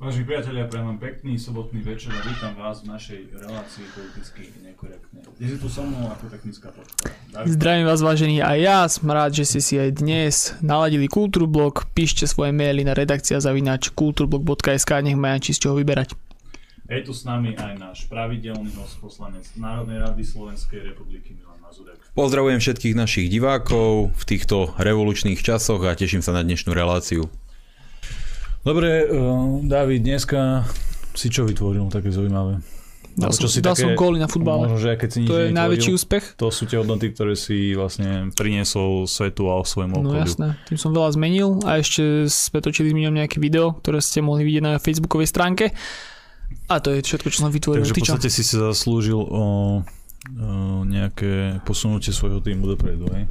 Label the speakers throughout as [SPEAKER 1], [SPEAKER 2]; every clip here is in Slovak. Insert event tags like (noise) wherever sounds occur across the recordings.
[SPEAKER 1] Vážení priatelia, prajem vám pekný sobotný večer a vítam vás v našej relácii politicky nekorektne. Je si tu so mnou ako technická podpora.
[SPEAKER 2] Zdravím vás vážení aj ja, som rád, že ste si aj dnes naladili Kultúrblok, píšte svoje maily na redakcia zavinač kultúrblok.sk, nech majú či z čoho vyberať.
[SPEAKER 1] Je tu s nami aj náš pravidelný host poslanec Národnej rady Slovenskej republiky Milan Mazurek.
[SPEAKER 3] Pozdravujem všetkých našich divákov v týchto revolučných časoch a teším sa na dnešnú reláciu.
[SPEAKER 4] Dobre, uh, David, dneska si čo vytvoril také zaujímavé?
[SPEAKER 2] Dal, som, si dal také, som góly na futbale.
[SPEAKER 4] Možno, že keď si nič
[SPEAKER 2] to je najväčší úspech.
[SPEAKER 4] To sú tie hodnoty, ktoré si vlastne priniesol svetu a svojmu
[SPEAKER 2] okoliu. No jasné, tým som veľa zmenil a ešte sme točili s nejaké video, ktoré ste mohli vidieť na facebookovej stránke. A to je všetko, čo som vytvoril.
[SPEAKER 4] Takže v podstate si sa zaslúžil o, o nejaké posunutie svojho týmu dopredu, hej?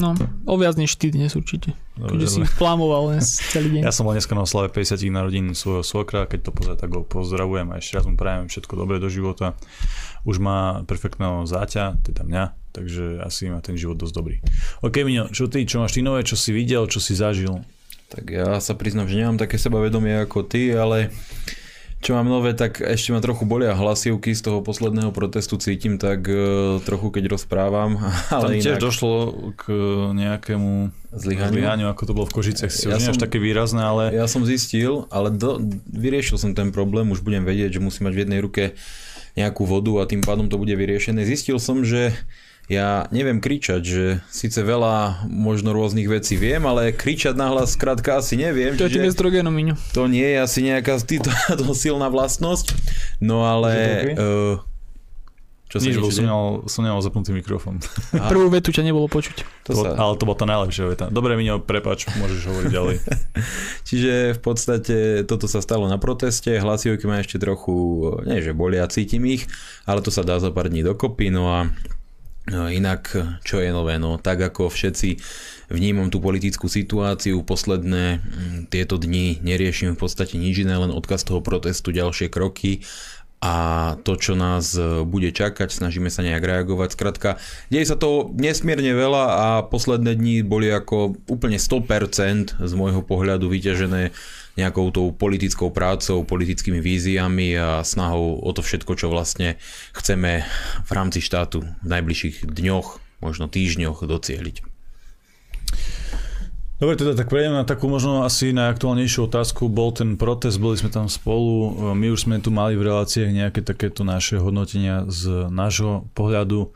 [SPEAKER 2] No, o viac než ty dnes určite. Dobre, Keďže si ich plámoval dnes celý deň.
[SPEAKER 4] Ja som bol dneska na oslave 50 narodín svojho svokra, keď to pozrie, tak ho pozdravujem a ešte raz mu prajem všetko dobré do života. Už má perfektného záťa, teda mňa, takže asi má ten život dosť dobrý. OK, Miňo, čo ty, čo máš ty nové, čo si videl, čo si zažil?
[SPEAKER 3] Tak ja sa priznám, že nemám také sebavedomie ako ty, ale čo mám nové, tak ešte ma trochu bolia hlasivky z toho posledného protestu cítim, tak uh, trochu keď rozprávam. (laughs)
[SPEAKER 4] Ale Tam tiež inak... došlo k nejakému zlyhaniu. zlyhaniu, ako to bolo v Kožicech. Si ja už som, také výrazné, ale...
[SPEAKER 3] Ja som zistil, ale do, vyriešil som ten problém, už budem vedieť, že musím mať v jednej ruke nejakú vodu a tým pádom to bude vyriešené. Zistil som, že ja neviem kričať, že síce veľa možno rôznych vecí viem, ale kričať nahlas skrátka asi neviem.
[SPEAKER 2] To je estrogénom,
[SPEAKER 3] To nie je asi nejaká (laughs) týto, to silná vlastnosť, no ale... Uh,
[SPEAKER 4] čo Nič, bol, som, nemal, som nemal zapnutý mikrofón.
[SPEAKER 2] Prvú vetu ťa nebolo počuť.
[SPEAKER 4] To sa... Ale to bola tá najlepšia veta. Dobre, Miňo, prepač, môžeš hovoriť ďalej. (laughs)
[SPEAKER 3] Čiže v podstate toto sa stalo na proteste, hlasivky ma ešte trochu, nie že bolia, cítim ich, ale to sa dá za pár dní dokopy, no a inak, čo je nové? No, tak ako všetci vnímam tú politickú situáciu, posledné mm, tieto dni neriešim v podstate nič iné, len odkaz toho protestu, ďalšie kroky a to, čo nás e, bude čakať, snažíme sa nejak reagovať. Skrátka, deje sa to nesmierne veľa a posledné dni boli ako úplne 100% z môjho pohľadu vyťažené nejakou tou politickou prácou, politickými víziami a snahou o to všetko, čo vlastne chceme v rámci štátu v najbližších dňoch, možno týždňoch docieliť.
[SPEAKER 4] Dobre, teda tak prejdeme na takú možno asi najaktuálnejšiu otázku. Bol ten protest, boli sme tam spolu, my už sme tu mali v reláciách nejaké takéto naše hodnotenia z nášho pohľadu.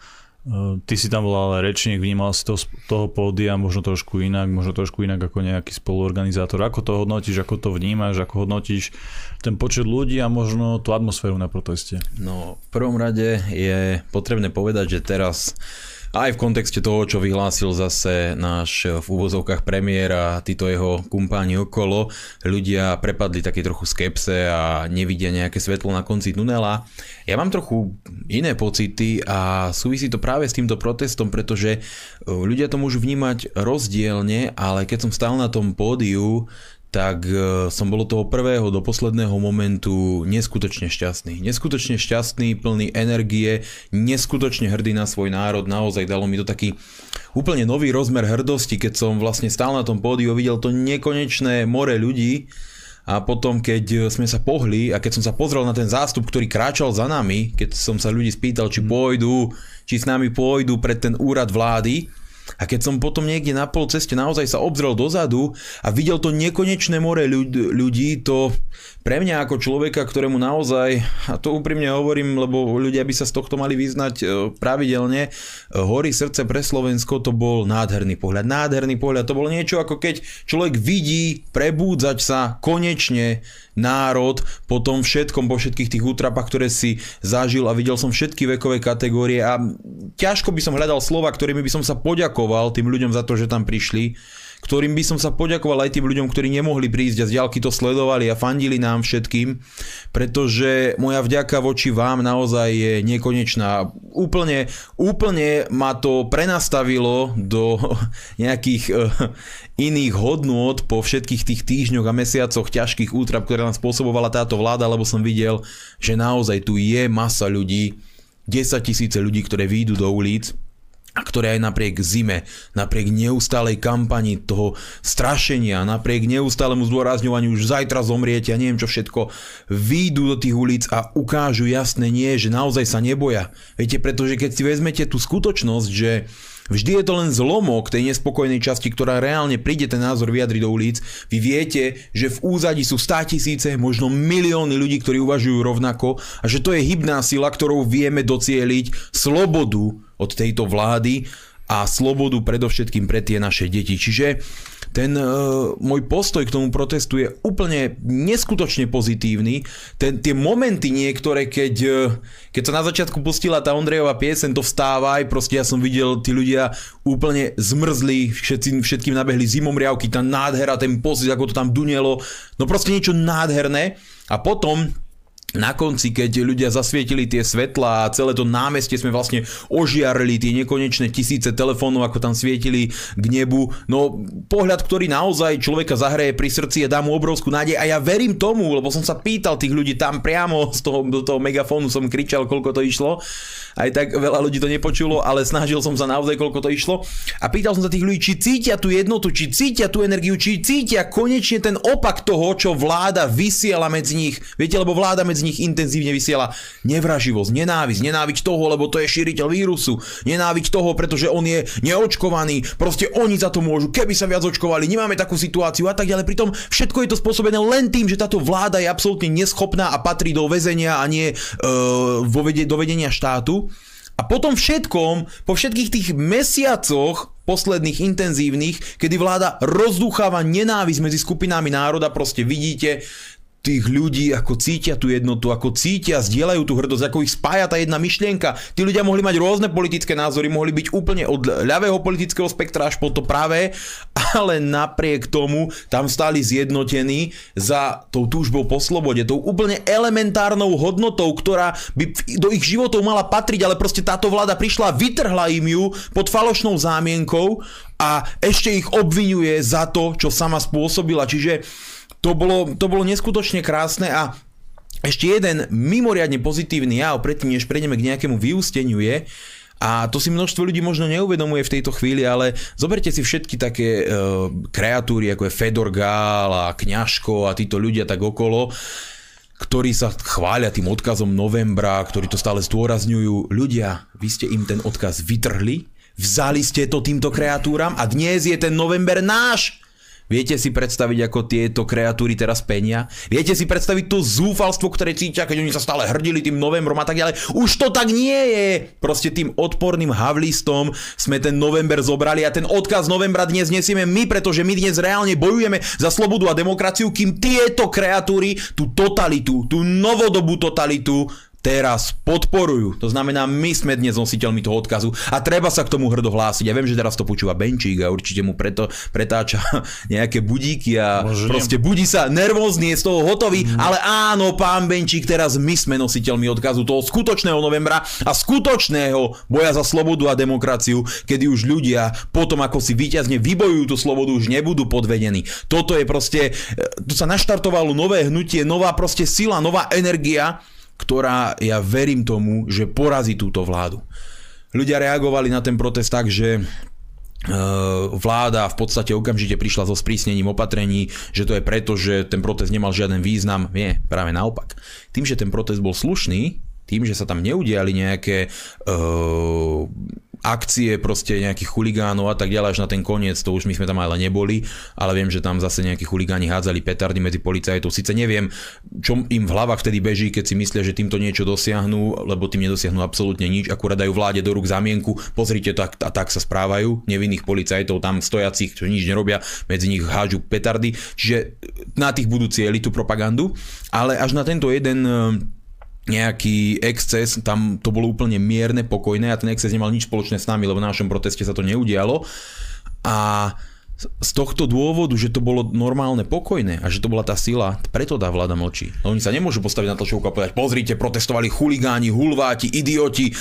[SPEAKER 4] Ty si tam bol ale rečník, vnímal si to z toho pódia možno trošku inak, možno trošku inak ako nejaký spoluorganizátor. Ako to hodnotíš, ako to vnímaš, ako hodnotíš ten počet ľudí a možno tú atmosféru na proteste?
[SPEAKER 3] No, v prvom rade je potrebné povedať, že teraz aj v kontexte toho, čo vyhlásil zase náš v úvozovkách premiér a títo jeho kumpáni okolo, ľudia prepadli také trochu skepse a nevidia nejaké svetlo na konci tunela. Ja mám trochu iné pocity a súvisí to práve s týmto protestom, pretože ľudia to môžu vnímať rozdielne, ale keď som stál na tom pódiu, tak e, som bol toho prvého do posledného momentu neskutočne šťastný. Neskutočne šťastný, plný energie, neskutočne hrdý na svoj národ. Naozaj dalo mi to taký úplne nový rozmer hrdosti, keď som vlastne stál na tom pódiu, videl to nekonečné more ľudí a potom, keď sme sa pohli a keď som sa pozrel na ten zástup, ktorý kráčal za nami, keď som sa ľudí spýtal, či pôjdu, či s nami pôjdu pred ten úrad vlády, a keď som potom niekde na pol ceste naozaj sa obzrel dozadu a videl to nekonečné more ľudí, to pre mňa ako človeka, ktorému naozaj, a to úprimne hovorím, lebo ľudia by sa z tohto mali vyznať e, pravidelne, e, horí srdce pre Slovensko, to bol nádherný pohľad. Nádherný pohľad, to bolo niečo ako keď človek vidí prebúdzať sa konečne národ po tom všetkom, po všetkých tých útrapách, ktoré si zažil a videl som všetky vekové kategórie a ťažko by som hľadal slova, ktorými by som sa poďakoval tým ľuďom za to, že tam prišli ktorým by som sa poďakoval aj tým ľuďom, ktorí nemohli prísť a z ďalky to sledovali a fandili nám všetkým, pretože moja vďaka voči vám naozaj je nekonečná. Úplne, úplne ma to prenastavilo do (laughs) nejakých uh, iných hodnôt po všetkých tých týždňoch a mesiacoch ťažkých útrap, ktoré nám spôsobovala táto vláda, lebo som videl, že naozaj tu je masa ľudí, 10 tisíce ľudí, ktoré výjdu do ulic a ktoré aj napriek zime, napriek neustálej kampani toho strašenia, napriek neustálemu zdôrazňovaniu, už zajtra zomriete a neviem čo všetko, výjdu do tých ulic a ukážu jasné nie, že naozaj sa neboja. Viete, pretože keď si vezmete tú skutočnosť, že Vždy je to len zlomok tej nespokojnej časti, ktorá reálne príde ten názor vyjadriť do ulic. Vy viete, že v úzadi sú 100 tisíce, možno milióny ľudí, ktorí uvažujú rovnako a že to je hybná sila, ktorou vieme docieliť slobodu od tejto vlády a slobodu predovšetkým pre tie naše deti. Čiže ten uh, môj postoj k tomu protestu je úplne neskutočne pozitívny. Ten, tie momenty niektoré, keď, uh, keď sa na začiatku pustila tá Ondrejová piesen, to vstávaj, proste ja som videl, tí ľudia úplne zmrzli, všetci, všetkým nabehli zimomriavky, tá nádhera, ten pocit, ako to tam dunelo, no proste niečo nádherné. A potom na konci, keď ľudia zasvietili tie svetla a celé to námestie sme vlastne ožiarili, tie nekonečné tisíce telefónov, ako tam svietili k nebu. No pohľad, ktorý naozaj človeka zahreje pri srdci a dá mu obrovskú nádej. A ja verím tomu, lebo som sa pýtal tých ľudí tam priamo z toho, do toho megafónu, som kričal, koľko to išlo. Aj tak veľa ľudí to nepočulo, ale snažil som sa naozaj, koľko to išlo. A pýtal som sa tých ľudí, či cítia tú jednotu, či cítia tú energiu, či cítia konečne ten opak toho, čo vláda vysiela medzi nich. Viete, lebo vláda medzi nich intenzívne vysiela nevraživosť, nenávisť, nenáviť toho, lebo to je šíriteľ vírusu, nenáviť toho, pretože on je neočkovaný, proste oni za to môžu, keby sa viac očkovali, nemáme takú situáciu a tak ďalej. Pritom všetko je to spôsobené len tým, že táto vláda je absolútne neschopná a patrí do väzenia a nie uh, do vedenia štátu. A potom všetkom, po všetkých tých mesiacoch posledných intenzívnych, kedy vláda rozdúcháva nenávisť medzi skupinami národa, proste vidíte, tých ľudí, ako cítia tú jednotu, ako cítia, zdieľajú tú hrdosť, ako ich spája tá jedna myšlienka. Tí ľudia mohli mať rôzne politické názory, mohli byť úplne od ľavého politického spektra až po to pravé, ale napriek tomu tam stáli zjednotení za tou túžbou po slobode, tou úplne elementárnou hodnotou, ktorá by do ich životov mala patriť, ale proste táto vláda prišla, vytrhla im ju pod falošnou zámienkou a ešte ich obvinuje za to, čo sama spôsobila. Čiže to bolo, to bolo neskutočne krásne a ešte jeden mimoriadne pozitívny jav, predtým než prejdeme k nejakému vyústeniu je, a to si množstvo ľudí možno neuvedomuje v tejto chvíli, ale zoberte si všetky také e, kreatúry, ako je Fedor Gál a Kňažko a títo ľudia tak okolo, ktorí sa chvália tým odkazom novembra, ktorí to stále zdôrazňujú. Ľudia, vy ste im ten odkaz vytrhli, vzali ste to týmto kreatúram a dnes je ten november náš. Viete si predstaviť, ako tieto kreatúry teraz penia? Viete si predstaviť to zúfalstvo, ktoré cítia, keď oni sa stále hrdili tým novembrom a tak ďalej? Už to tak nie je! Proste tým odporným havlistom sme ten november zobrali a ten odkaz novembra dnes nesieme my, pretože my dnes reálne bojujeme za slobodu a demokraciu, kým tieto kreatúry tú totalitu, tú novodobú totalitu teraz podporujú. To znamená, my sme dnes nositeľmi toho odkazu a treba sa k tomu hrdo hlásiť. Ja viem, že teraz to počúva Benčík a určite mu preto pretáča (laughs) nejaké budíky a Možne. proste budí sa nervózny, je z toho hotový, mm. ale áno, pán Benčík, teraz my sme nositeľmi odkazu toho skutočného novembra a skutočného boja za slobodu a demokraciu, kedy už ľudia potom, ako si víťazne vybojujú tú slobodu, už nebudú podvedení. Toto je proste, e, tu sa naštartovalo nové hnutie, nová proste sila, nová energia, ktorá, ja verím tomu, že porazí túto vládu. Ľudia reagovali na ten protest tak, že e, vláda v podstate okamžite prišla so sprísnením opatrení, že to je preto, že ten protest nemal žiaden význam. Nie, práve naopak. Tým, že ten protest bol slušný, tým, že sa tam neudiali nejaké uh, akcie proste nejakých chuligánov a tak ďalej až na ten koniec, to už my sme tam ale neboli, ale viem, že tam zase nejakí chuligáni hádzali petardy medzi policajtov. Sice neviem, čo im v hlavách vtedy beží, keď si myslia, že týmto niečo dosiahnu, lebo tým nedosiahnu absolútne nič, akurát dajú vláde do rúk zamienku, pozrite tak a tak sa správajú, nevinných policajtov tam stojacích, čo nič nerobia, medzi nich hážu petardy, čiže na tých budú cieli tú propagandu, ale až na tento jeden nejaký exces, tam to bolo úplne mierne, pokojné a ten exces nemal nič spoločné s nami, lebo na našom proteste sa to neudialo. A z tohto dôvodu, že to bolo normálne pokojné a že to bola tá sila, preto tá vláda mlčí. No oni sa nemôžu postaviť na tlačovku a povedať, pozrite, protestovali chuligáni, hulváti, idioti, e,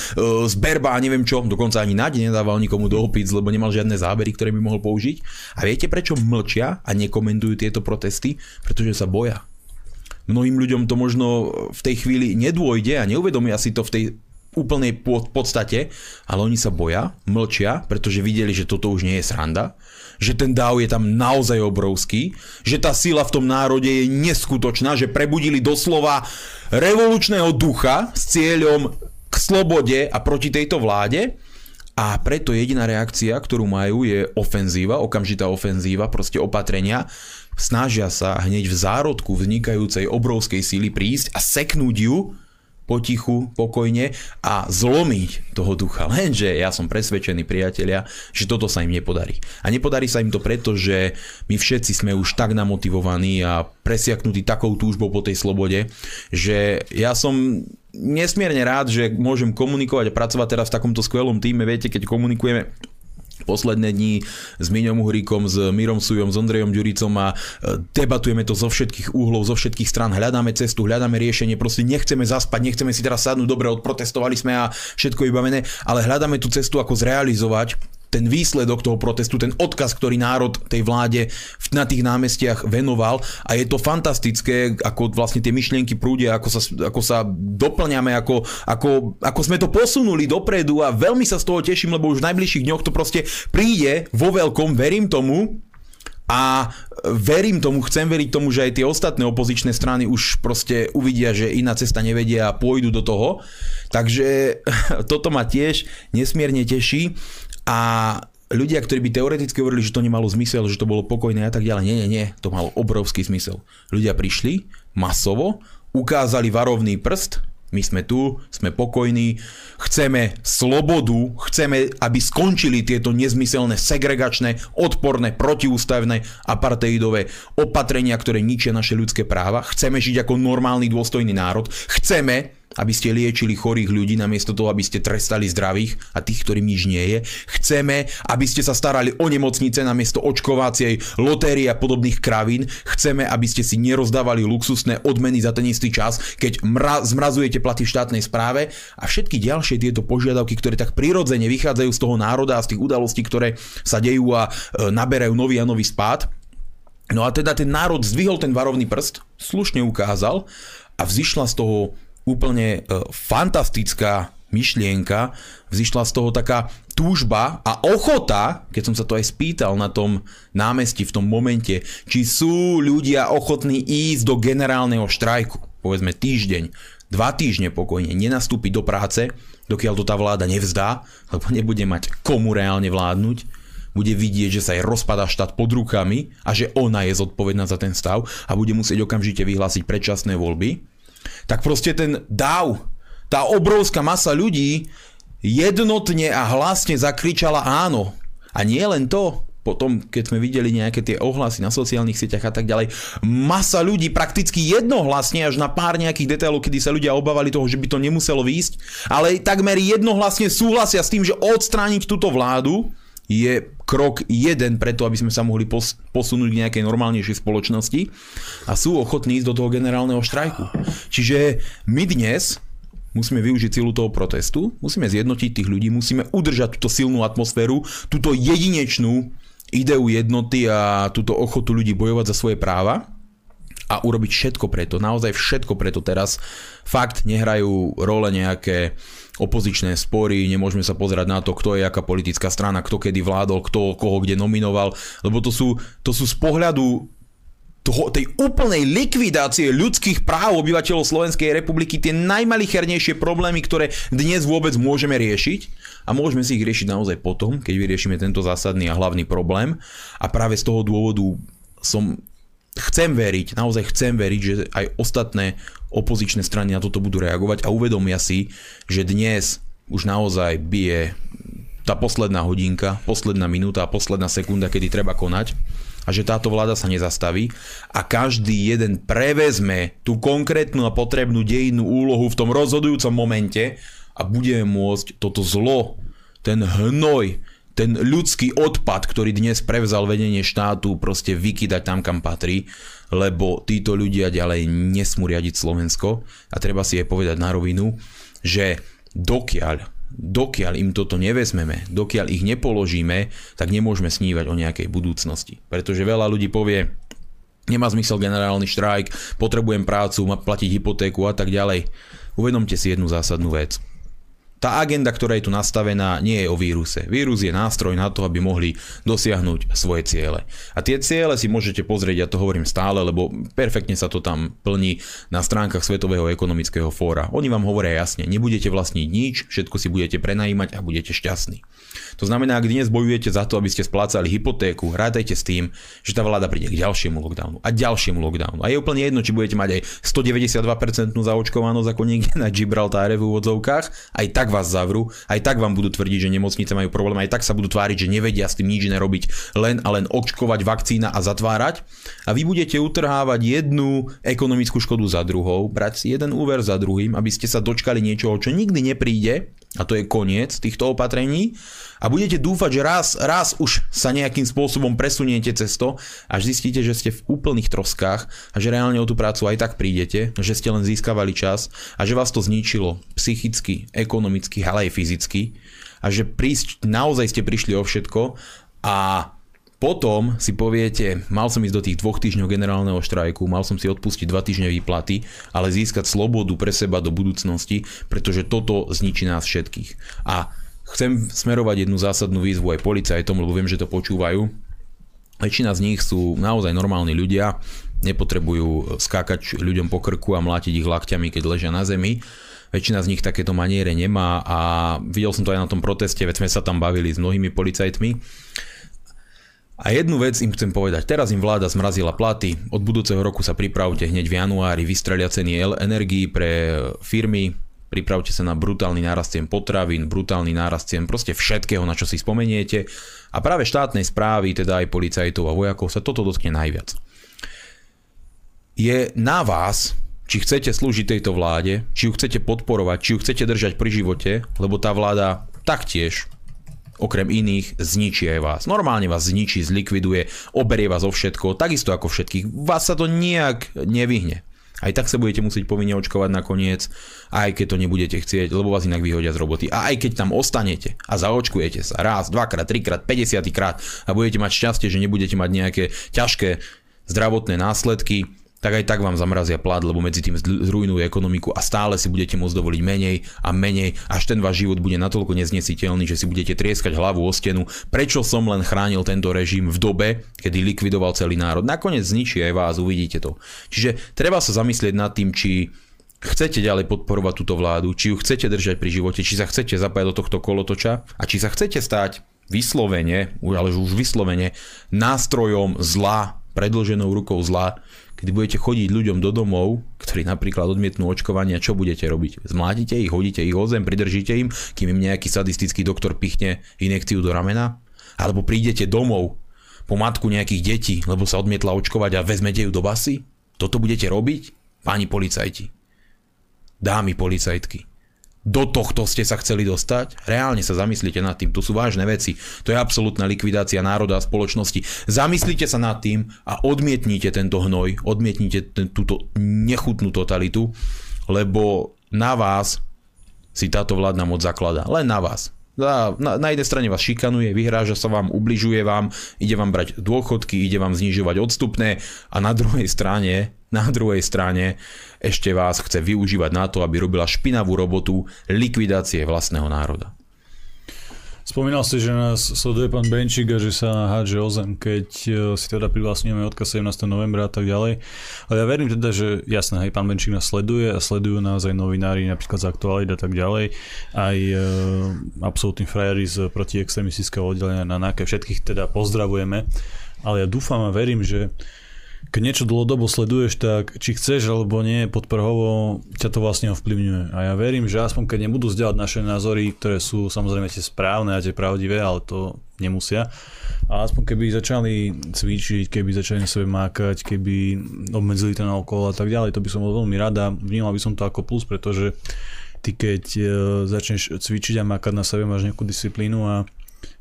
[SPEAKER 3] a neviem čo. Dokonca ani Nadi nedával nikomu do opic, lebo nemal žiadne zábery, ktoré by mohol použiť. A viete, prečo mlčia a nekomentujú tieto protesty? Pretože sa boja mnohým ľuďom to možno v tej chvíli nedôjde a neuvedomia si to v tej úplnej podstate, ale oni sa boja, mlčia, pretože videli, že toto už nie je sranda, že ten dáv je tam naozaj obrovský, že tá sila v tom národe je neskutočná, že prebudili doslova revolučného ducha s cieľom k slobode a proti tejto vláde a preto jediná reakcia, ktorú majú, je ofenzíva, okamžitá ofenzíva, proste opatrenia. Snažia sa hneď v zárodku vznikajúcej obrovskej síly prísť a seknúť ju potichu, pokojne a zlomiť toho ducha. Lenže ja som presvedčený, priatelia, že toto sa im nepodarí. A nepodarí sa im to preto, že my všetci sme už tak namotivovaní a presiaknutí takou túžbou po tej slobode, že ja som nesmierne rád, že môžem komunikovať a pracovať teraz v takomto skvelom týme. Viete, keď komunikujeme posledné dní s Miňom Uhríkom, s Mirom Sujom, s Ondrejom Ďuricom a e, debatujeme to zo všetkých úhlov, zo všetkých strán, hľadáme cestu, hľadáme riešenie, proste nechceme zaspať, nechceme si teraz sadnúť, dobre, odprotestovali sme a všetko vybavené, ale hľadáme tú cestu, ako zrealizovať ten výsledok toho protestu, ten odkaz, ktorý národ tej vláde na tých námestiach venoval. A je to fantastické, ako vlastne tie myšlienky prúdia, ako sa, ako sa doplňame, ako, ako, ako sme to posunuli dopredu. A veľmi sa z toho teším, lebo už v najbližších dňoch to proste príde vo veľkom, verím tomu, a verím tomu, chcem veriť tomu, že aj tie ostatné opozičné strany už proste uvidia, že iná cesta nevedia a pôjdu do toho. Takže (laughs) toto ma tiež nesmierne teší a ľudia, ktorí by teoreticky hovorili, že to nemalo zmysel, že to bolo pokojné a tak ďalej, nie, nie, nie, to malo obrovský zmysel. Ľudia prišli masovo, ukázali varovný prst, my sme tu, sme pokojní, chceme slobodu, chceme, aby skončili tieto nezmyselné, segregačné, odporné, protiústavné, apartheidové opatrenia, ktoré ničia naše ľudské práva. Chceme žiť ako normálny, dôstojný národ. Chceme, aby ste liečili chorých ľudí namiesto toho, aby ste trestali zdravých a tých, ktorým nič nie je. Chceme, aby ste sa starali o nemocnice namiesto očkovacej lotérie a podobných kravín. Chceme, aby ste si nerozdávali luxusné odmeny za ten istý čas, keď mra- zmrazujete platy v štátnej správe a všetky ďalšie tieto požiadavky, ktoré tak prirodzene vychádzajú z toho národa a z tých udalostí, ktoré sa dejú a e, naberajú nový a nový spád. No a teda ten národ zdvihol ten varovný prst, slušne ukázal a vzýšla z toho úplne e, fantastická myšlienka, vzýšla z toho taká túžba a ochota, keď som sa to aj spýtal na tom námestí v tom momente, či sú ľudia ochotní ísť do generálneho štrajku, povedzme týždeň, dva týždne pokojne, nenastúpiť do práce, dokiaľ to tá vláda nevzdá, lebo nebude mať komu reálne vládnuť, bude vidieť, že sa jej rozpadá štát pod rukami a že ona je zodpovedná za ten stav a bude musieť okamžite vyhlásiť predčasné voľby, tak proste ten dáv, tá obrovská masa ľudí jednotne a hlasne zakričala áno. A nie len to, potom, keď sme videli nejaké tie ohlasy na sociálnych sieťach a tak ďalej, masa ľudí prakticky jednohlasne až na pár nejakých detailov, kedy sa ľudia obávali toho, že by to nemuselo výjsť, ale takmer jednohlasne súhlasia s tým, že odstrániť túto vládu je krok jeden preto, aby sme sa mohli pos- posunúť k nejakej normálnejšej spoločnosti a sú ochotní ísť do toho generálneho štrajku. Čiže my dnes musíme využiť silu toho protestu, musíme zjednotiť tých ľudí, musíme udržať túto silnú atmosféru, túto jedinečnú ideu jednoty a túto ochotu ľudí bojovať za svoje práva a urobiť všetko preto, naozaj všetko preto teraz. Fakt nehrajú role nejaké opozičné spory, nemôžeme sa pozerať na to, kto je aká politická strana, kto kedy vládol, kto koho kde nominoval, lebo to sú, to sú z pohľadu toho, tej úplnej likvidácie ľudských práv obyvateľov Slovenskej republiky tie najmalichernejšie problémy, ktoré dnes vôbec môžeme riešiť. A môžeme si ich riešiť naozaj potom, keď vyriešime tento zásadný a hlavný problém. A práve z toho dôvodu som chcem veriť, naozaj chcem veriť, že aj ostatné opozičné strany na toto budú reagovať a uvedomia si, že dnes už naozaj bije tá posledná hodinka, posledná minúta a posledná sekunda, kedy treba konať a že táto vláda sa nezastaví a každý jeden prevezme tú konkrétnu a potrebnú dejinnú úlohu v tom rozhodujúcom momente a bude môcť toto zlo, ten hnoj, ten ľudský odpad, ktorý dnes prevzal vedenie štátu, proste vykydať tam, kam patrí, lebo títo ľudia ďalej nesmú riadiť Slovensko a treba si aj povedať na rovinu, že dokiaľ dokiaľ im toto nevezmeme, dokiaľ ich nepoložíme, tak nemôžeme snívať o nejakej budúcnosti. Pretože veľa ľudí povie, nemá zmysel generálny štrajk, potrebujem prácu, platiť hypotéku a tak ďalej. Uvedomte si jednu zásadnú vec. Tá agenda, ktorá je tu nastavená, nie je o víruse. Vírus je nástroj na to, aby mohli dosiahnuť svoje ciele. A tie ciele si môžete pozrieť, ja to hovorím stále, lebo perfektne sa to tam plní na stránkach Svetového ekonomického fóra. Oni vám hovoria jasne, nebudete vlastniť nič, všetko si budete prenajímať a budete šťastní. To znamená, ak dnes bojujete za to, aby ste splácali hypotéku, rátajte s tým, že tá vláda príde k ďalšiemu lockdownu a ďalšiemu lockdownu. A je úplne jedno, či budete mať aj 192% zaočkovanosť ako niekde na Gibraltáre v úvodzovkách, aj tak vás zavrú, aj tak vám budú tvrdiť, že nemocnice majú problém, aj tak sa budú tváriť, že nevedia s tým nič nerobiť, len a len očkovať vakcína a zatvárať. A vy budete utrhávať jednu ekonomickú škodu za druhou, brať si jeden úver za druhým, aby ste sa dočkali niečoho, čo nikdy nepríde, a to je koniec týchto opatrení a budete dúfať, že raz, raz už sa nejakým spôsobom presuniete cez to, až zistíte, že ste v úplných troskách a že reálne o tú prácu aj tak prídete, že ste len získavali čas a že vás to zničilo psychicky, ekonomicky, ale aj fyzicky a že prísť, naozaj ste prišli o všetko a potom si poviete, mal som ísť do tých dvoch týždňov generálneho štrajku, mal som si odpustiť dva týždne výplaty, ale získať slobodu pre seba do budúcnosti, pretože toto zničí nás všetkých. A chcem smerovať jednu zásadnú výzvu aj policajtom, lebo viem, že to počúvajú. Väčšina z nich sú naozaj normálni ľudia, nepotrebujú skákať ľuďom po krku a mlátiť ich lakťami, keď ležia na zemi. Väčšina z nich takéto maniere nemá a videl som to aj na tom proteste, veď sme sa tam bavili s mnohými policajtmi a jednu vec im chcem povedať, teraz im vláda zmrazila platy, od budúceho roku sa pripravte hneď v januári, vystrelia ceny energií pre firmy, pripravte sa na brutálny nárast potravín, brutálny nárast proste všetkého, na čo si spomeniete. A práve štátnej správy, teda aj policajtov a vojakov sa toto dotkne najviac. Je na vás, či chcete slúžiť tejto vláde, či ju chcete podporovať, či ju chcete držať pri živote, lebo tá vláda taktiež okrem iných zničí aj vás. Normálne vás zničí, zlikviduje, oberie vás o všetko, takisto ako všetkých. Vás sa to nejak nevyhne. Aj tak sa budete musieť povinne očkovať nakoniec, aj keď to nebudete chcieť, lebo vás inak vyhodia z roboty. A aj keď tam ostanete a zaočkujete sa raz, dvakrát, trikrát, 50 krát a budete mať šťastie, že nebudete mať nejaké ťažké zdravotné následky, tak aj tak vám zamrazia plat, lebo medzi tým zrujnujú ekonomiku a stále si budete môcť dovoliť menej a menej, až ten váš život bude natoľko neznesiteľný, že si budete trieskať hlavu o stenu, prečo som len chránil tento režim v dobe, kedy likvidoval celý národ. Nakoniec zničí aj vás, uvidíte to. Čiže treba sa zamyslieť nad tým, či chcete ďalej podporovať túto vládu, či ju chcete držať pri živote, či sa chcete zapájať do tohto kolotoča a či sa chcete stať vyslovene, ale už vyslovene, nástrojom zla, predlženou rukou zla, keď budete chodiť ľuďom do domov, ktorí napríklad odmietnú očkovania, čo budete robiť? Zmládite ich, hodíte ich o zem, pridržíte im, kým im nejaký sadistický doktor pichne inekciu do ramena? Alebo prídete domov po matku nejakých detí, lebo sa odmietla očkovať a vezmete ju do basy? Toto budete robiť? Páni policajti. Dámy policajtky do tohto ste sa chceli dostať? Reálne sa zamyslite nad tým, to sú vážne veci. To je absolútna likvidácia národa a spoločnosti. Zamyslite sa nad tým a odmietnite tento hnoj, odmietnite ten, túto nechutnú totalitu, lebo na vás si táto vládna moc zaklada. Len na vás. Na, na, na jednej strane vás šikanuje, vyhráža sa vám, ubližuje vám, ide vám brať dôchodky, ide vám znižovať odstupné a na druhej strane, na druhej strane ešte vás chce využívať na to, aby robila špinavú robotu likvidácie vlastného národa.
[SPEAKER 4] Spomínal si, že nás sleduje pán Benčík a že sa hádže o zem, keď e, si teda privlastňujeme odkaz 17. novembra a tak ďalej. Ale ja verím teda, že jasné, hej, pán Benčík nás sleduje a sledujú nás aj novinári napríklad z Aktualit a tak ďalej. Aj e, absolútni frajeri z protiextremistického oddelenia na NAKE. Všetkých teda pozdravujeme. Ale ja dúfam a verím, že keď niečo dlhodobo sleduješ, tak či chceš alebo nie, podprhovo ťa to vlastne ovplyvňuje. A ja verím, že aspoň keď nebudú zdieľať naše názory, ktoré sú samozrejme tie správne a tie pravdivé, ale to nemusia. A aspoň keby začali cvičiť, keby začali na sebe mákať, keby obmedzili ten alkohol a tak ďalej, to by som bol veľmi rada. Vnímal by som to ako plus, pretože ty keď e, začneš cvičiť a mákať na sebe, máš nejakú disciplínu a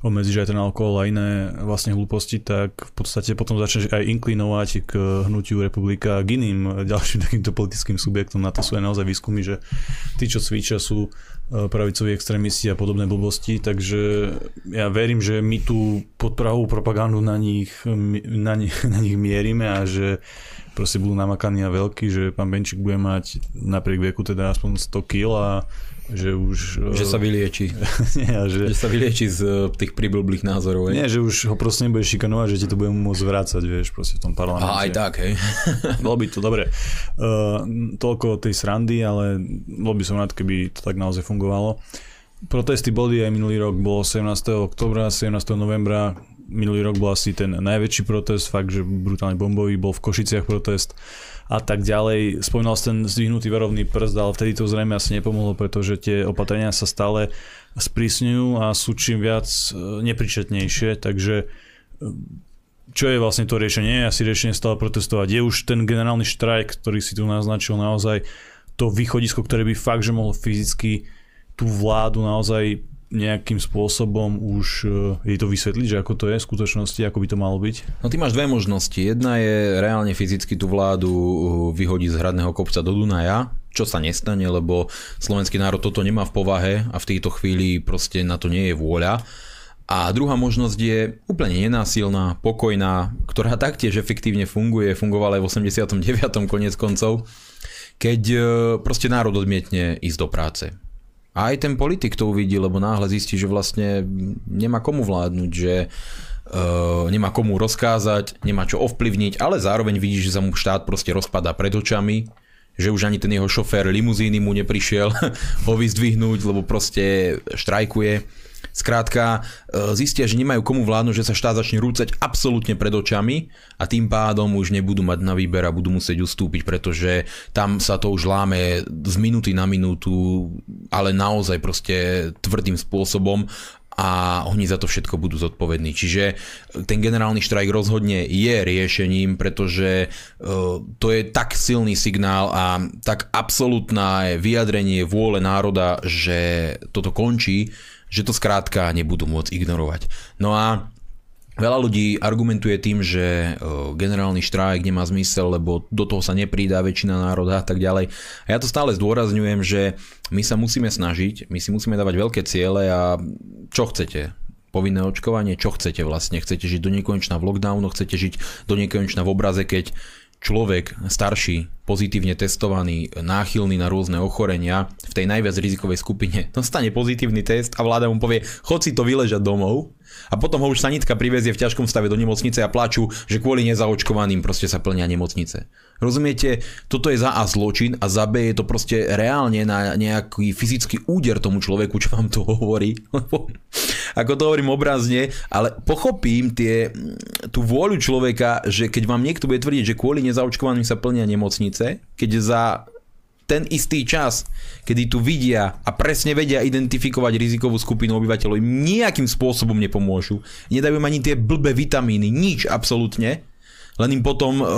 [SPEAKER 4] obmedzíš aj ten alkohol a iné vlastne hlúposti, tak v podstate potom začneš aj inklinovať k hnutiu republika k iným ďalším takýmto politickým subjektom. Na to sú aj naozaj výskumy, že tí, čo cvičia, sú e, pravicoví extrémisti a podobné blbosti, takže ja verím, že my tú podprahovú propagandu na nich, na, nich, (laughs) na nich mierime a že proste budú namakaní a veľkí, že pán Benčík bude mať napriek veku teda aspoň 100 kg a že už...
[SPEAKER 3] Že sa vylieči. (laughs)
[SPEAKER 4] nie, že,
[SPEAKER 3] že sa vylieči z eh, tých priblblých názorov.
[SPEAKER 4] Nie, že už ho proste nebude šikanovať, že ti to bude môcť vrácať, vieš, proste v tom parlamente.
[SPEAKER 3] A aj tak, hej. (laughs)
[SPEAKER 4] Bolo by to dobre. Uh, toľko tej srandy, ale bol by som rád, keby to tak naozaj fungovalo. Protesty boli aj minulý rok, bolo 17. oktobra, 17. novembra, minulý rok bol asi ten najväčší protest, fakt, že brutálne bombový, bol v Košiciach protest a tak ďalej. Spomínal si ten zdvihnutý verovný prst, ale vtedy to zrejme asi nepomohlo, pretože tie opatrenia sa stále sprísňujú a sú čím viac e, nepričetnejšie, takže e, čo je vlastne to riešenie? Asi riešenie stále protestovať. Je už ten generálny štrajk, ktorý si tu naznačil naozaj to východisko, ktoré by fakt, že mohlo fyzicky tú vládu naozaj nejakým spôsobom už uh, jej to vysvetliť, že ako to je v skutočnosti, ako by to malo byť?
[SPEAKER 3] No ty máš dve možnosti. Jedna je reálne fyzicky tú vládu uh, vyhodiť z hradného kopca do Dunaja, čo sa nestane, lebo slovenský národ toto nemá v povahe a v tejto chvíli proste na to nie je vôľa. A druhá možnosť je úplne nenásilná, pokojná, ktorá taktiež efektívne funguje, fungovala aj v 89. konec koncov, keď uh, proste národ odmietne ísť do práce a aj ten politik to uvidí, lebo náhle zistí, že vlastne nemá komu vládnuť, že uh, nemá komu rozkázať, nemá čo ovplyvniť, ale zároveň vidí, že sa mu štát proste rozpadá pred očami, že už ani ten jeho šofér limuzíny mu neprišiel (laughs) ho vyzdvihnúť, lebo proste štrajkuje Skrátka, e, zistia, že nemajú komu vládnuť, že sa štát začne rúcať absolútne pred očami a tým pádom už nebudú mať na výber a budú musieť ustúpiť, pretože tam sa to už láme z minúty na minútu, ale naozaj proste tvrdým spôsobom a oni za to všetko budú zodpovední. Čiže ten generálny štrajk rozhodne je riešením, pretože e, to je tak silný signál a tak absolútne vyjadrenie vôle národa, že toto končí, že to skrátka nebudú môcť ignorovať. No a Veľa ľudí argumentuje tým, že generálny štrajk nemá zmysel, lebo do toho sa neprída väčšina národa a tak ďalej. A ja to stále zdôrazňujem, že my sa musíme snažiť, my si musíme dávať veľké ciele a čo chcete? Povinné očkovanie, čo chcete vlastne? Chcete žiť do nekonečna v lockdownu, chcete žiť do nekonečna v obraze, keď človek starší, pozitívne testovaný, náchylný na rôzne ochorenia v tej najviac rizikovej skupine dostane pozitívny test a vláda mu povie, chod si to vyležať domov a potom ho už sanitka privezie v ťažkom stave do nemocnice a plačú, že kvôli nezaočkovaným proste sa plnia nemocnice. Rozumiete? Toto je za A zločin a za B je to proste reálne na nejaký fyzický úder tomu človeku, čo vám to (laughs) hovorí. Ako to hovorím obrazne, ale pochopím tie, tú vôľu človeka, že keď vám niekto bude tvrdiť, že kvôli nezaočkovaným sa plnia nemocnice, keď za ten istý čas, kedy tu vidia a presne vedia identifikovať rizikovú skupinu obyvateľov, im nejakým spôsobom nepomôžu. Nedajú im ani tie blbé vitamíny, nič absolútne, len im potom uh,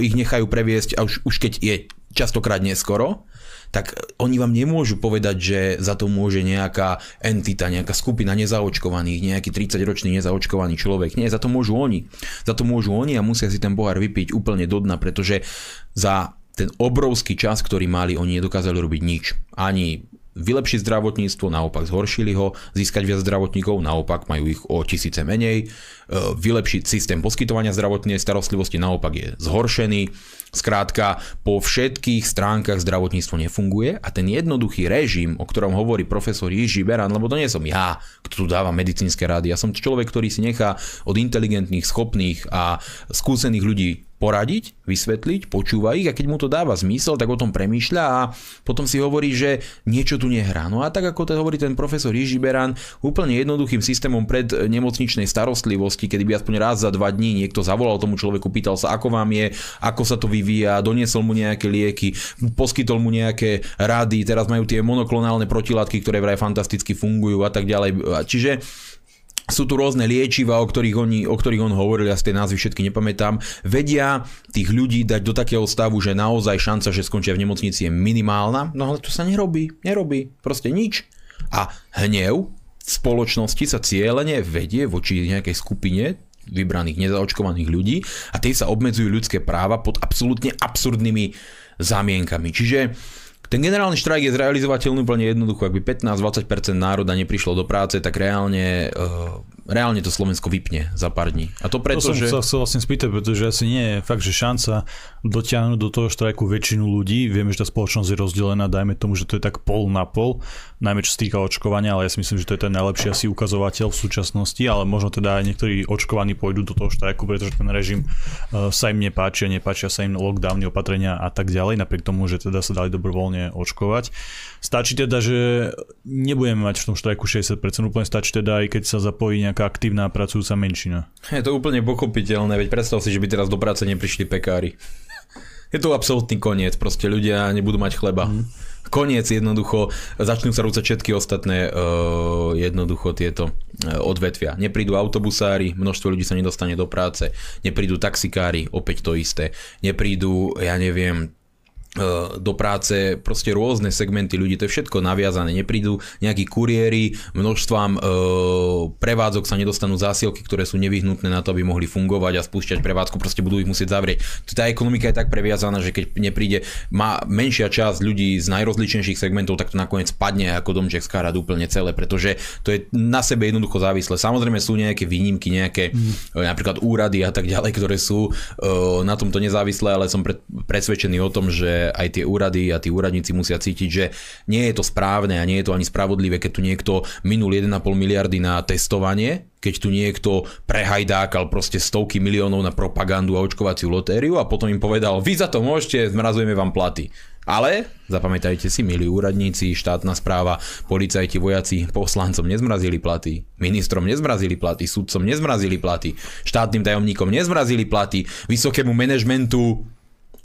[SPEAKER 3] ich nechajú previesť a už, už keď je častokrát neskoro, tak oni vám nemôžu povedať, že za to môže nejaká entita, nejaká skupina nezaočkovaných, nejaký 30-ročný nezaočkovaný človek. Nie, za to môžu oni. Za to môžu oni a musia si ten pohár vypiť úplne do dna, pretože za ten obrovský čas, ktorý mali, oni nedokázali robiť nič. Ani vylepšiť zdravotníctvo, naopak zhoršili ho, získať viac zdravotníkov, naopak majú ich o tisíce menej, e, vylepšiť systém poskytovania zdravotnej starostlivosti, naopak je zhoršený. Skrátka, po všetkých stránkach zdravotníctvo nefunguje a ten jednoduchý režim, o ktorom hovorí profesor Jiži Beran, lebo to nie som ja, kto tu dáva medicínske rady, ja som človek, ktorý si nechá od inteligentných, schopných a skúsených ľudí poradiť, vysvetliť, počúva ich a keď mu to dáva zmysel, tak o tom premýšľa a potom si hovorí, že niečo tu nehrá. No a tak ako to hovorí ten profesor Jiži Beran, úplne jednoduchým systémom pred nemocničnej starostlivosti, kedy by aspoň raz za dva dní niekto zavolal tomu človeku, pýtal sa, ako vám je, ako sa to vyvíja, doniesol mu nejaké lieky, poskytol mu nejaké rady, teraz majú tie monoklonálne protilátky, ktoré vraj fantasticky fungujú a tak ďalej. Čiže sú tu rôzne liečiva, o ktorých, oni, o ktorých on hovoril, ja si tie názvy všetky nepamätám, vedia tých ľudí dať do takého stavu, že naozaj šanca, že skončia v nemocnici je minimálna, no ale to sa nerobí, nerobí, proste nič. A hnev v spoločnosti sa cieľene vedie voči nejakej skupine vybraných nezaočkovaných ľudí a tie sa obmedzujú ľudské práva pod absolútne absurdnými zamienkami. Čiže ten generálny štrajk je zrealizovateľný úplne jednoducho. Ak by 15-20% národa neprišlo do práce, tak reálne uh, reálne to Slovensko vypne za pár dní. A to
[SPEAKER 4] To
[SPEAKER 3] preto,
[SPEAKER 4] som
[SPEAKER 3] že...
[SPEAKER 4] sa chcel vlastne spýtať, pretože asi nie je fakt, že šanca dotiahnuť do toho štrajku väčšinu ľudí. Vieme, že tá spoločnosť je rozdelená, dajme tomu, že to je tak pol na pol, najmä čo sa týka očkovania, ale ja si myslím, že to je ten najlepší asi ukazovateľ v súčasnosti, ale možno teda aj niektorí očkovaní pôjdu do toho štrajku, pretože ten režim uh, sa im nepáči, nepáčia sa im lockdowny, opatrenia a tak ďalej, napriek tomu, že teda sa dali dobrovoľne očkovať. Stačí teda, že nebudeme mať v tom štrajku 60%, úplne stačí teda aj keď sa zapojí nejaká aktívna pracujúca menšina.
[SPEAKER 3] Je to úplne pochopiteľné, veď predstav si, že by teraz do práce neprišli pekári. Je to absolútny koniec, proste ľudia nebudú mať chleba. Mm. Koniec jednoducho, začnú sa rúcať všetky ostatné uh, jednoducho tieto uh, odvetvia. Neprídu autobusári, množstvo ľudí sa nedostane do práce, neprídu taxikári, opäť to isté, neprídu, ja neviem, do práce proste rôzne segmenty ľudí, to je všetko naviazané, neprídu nejakí kuriéri, množstvám uh, prevádzok sa nedostanú zásielky, ktoré sú nevyhnutné na to, aby mohli fungovať a spúšťať prevádzku, proste budú ich musieť zavrieť. Tá ekonomika je tak previazaná, že keď nepríde, má menšia časť ľudí z najrozličnejších segmentov, tak to nakoniec padne ako domček z karát úplne celé, pretože to je na sebe jednoducho závislé. Samozrejme sú nejaké výnimky, nejaké mm. napríklad úrady a tak ďalej, ktoré sú uh, na tomto nezávislé, ale som pred, presvedčený o tom, že aj tie úrady a tí úradníci musia cítiť, že nie je to správne a nie je to ani spravodlivé, keď tu niekto minul 1,5 miliardy na testovanie, keď tu niekto prehajdákal proste stovky miliónov na propagandu a očkovaciu lotériu a potom im povedal, vy za to môžete, zmrazujeme vám platy. Ale, zapamätajte si, milí úradníci, štátna správa, policajti, vojaci, poslancom nezmrazili platy, ministrom nezmrazili platy, sudcom nezmrazili platy, štátnym tajomníkom nezmrazili platy, vysokému manažmentu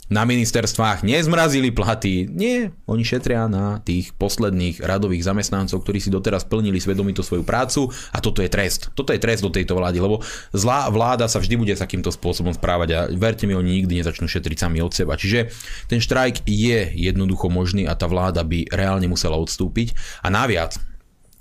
[SPEAKER 3] na ministerstvách nezmrazili platy. Nie, oni šetria na tých posledných radových zamestnancov, ktorí si doteraz plnili svedomito svoju prácu a toto je trest. Toto je trest do tejto vlády, lebo zlá vláda sa vždy bude takýmto spôsobom správať a verte mi, oni nikdy nezačnú šetriť sami od seba. Čiže ten štrajk je jednoducho možný a tá vláda by reálne musela odstúpiť. A naviac,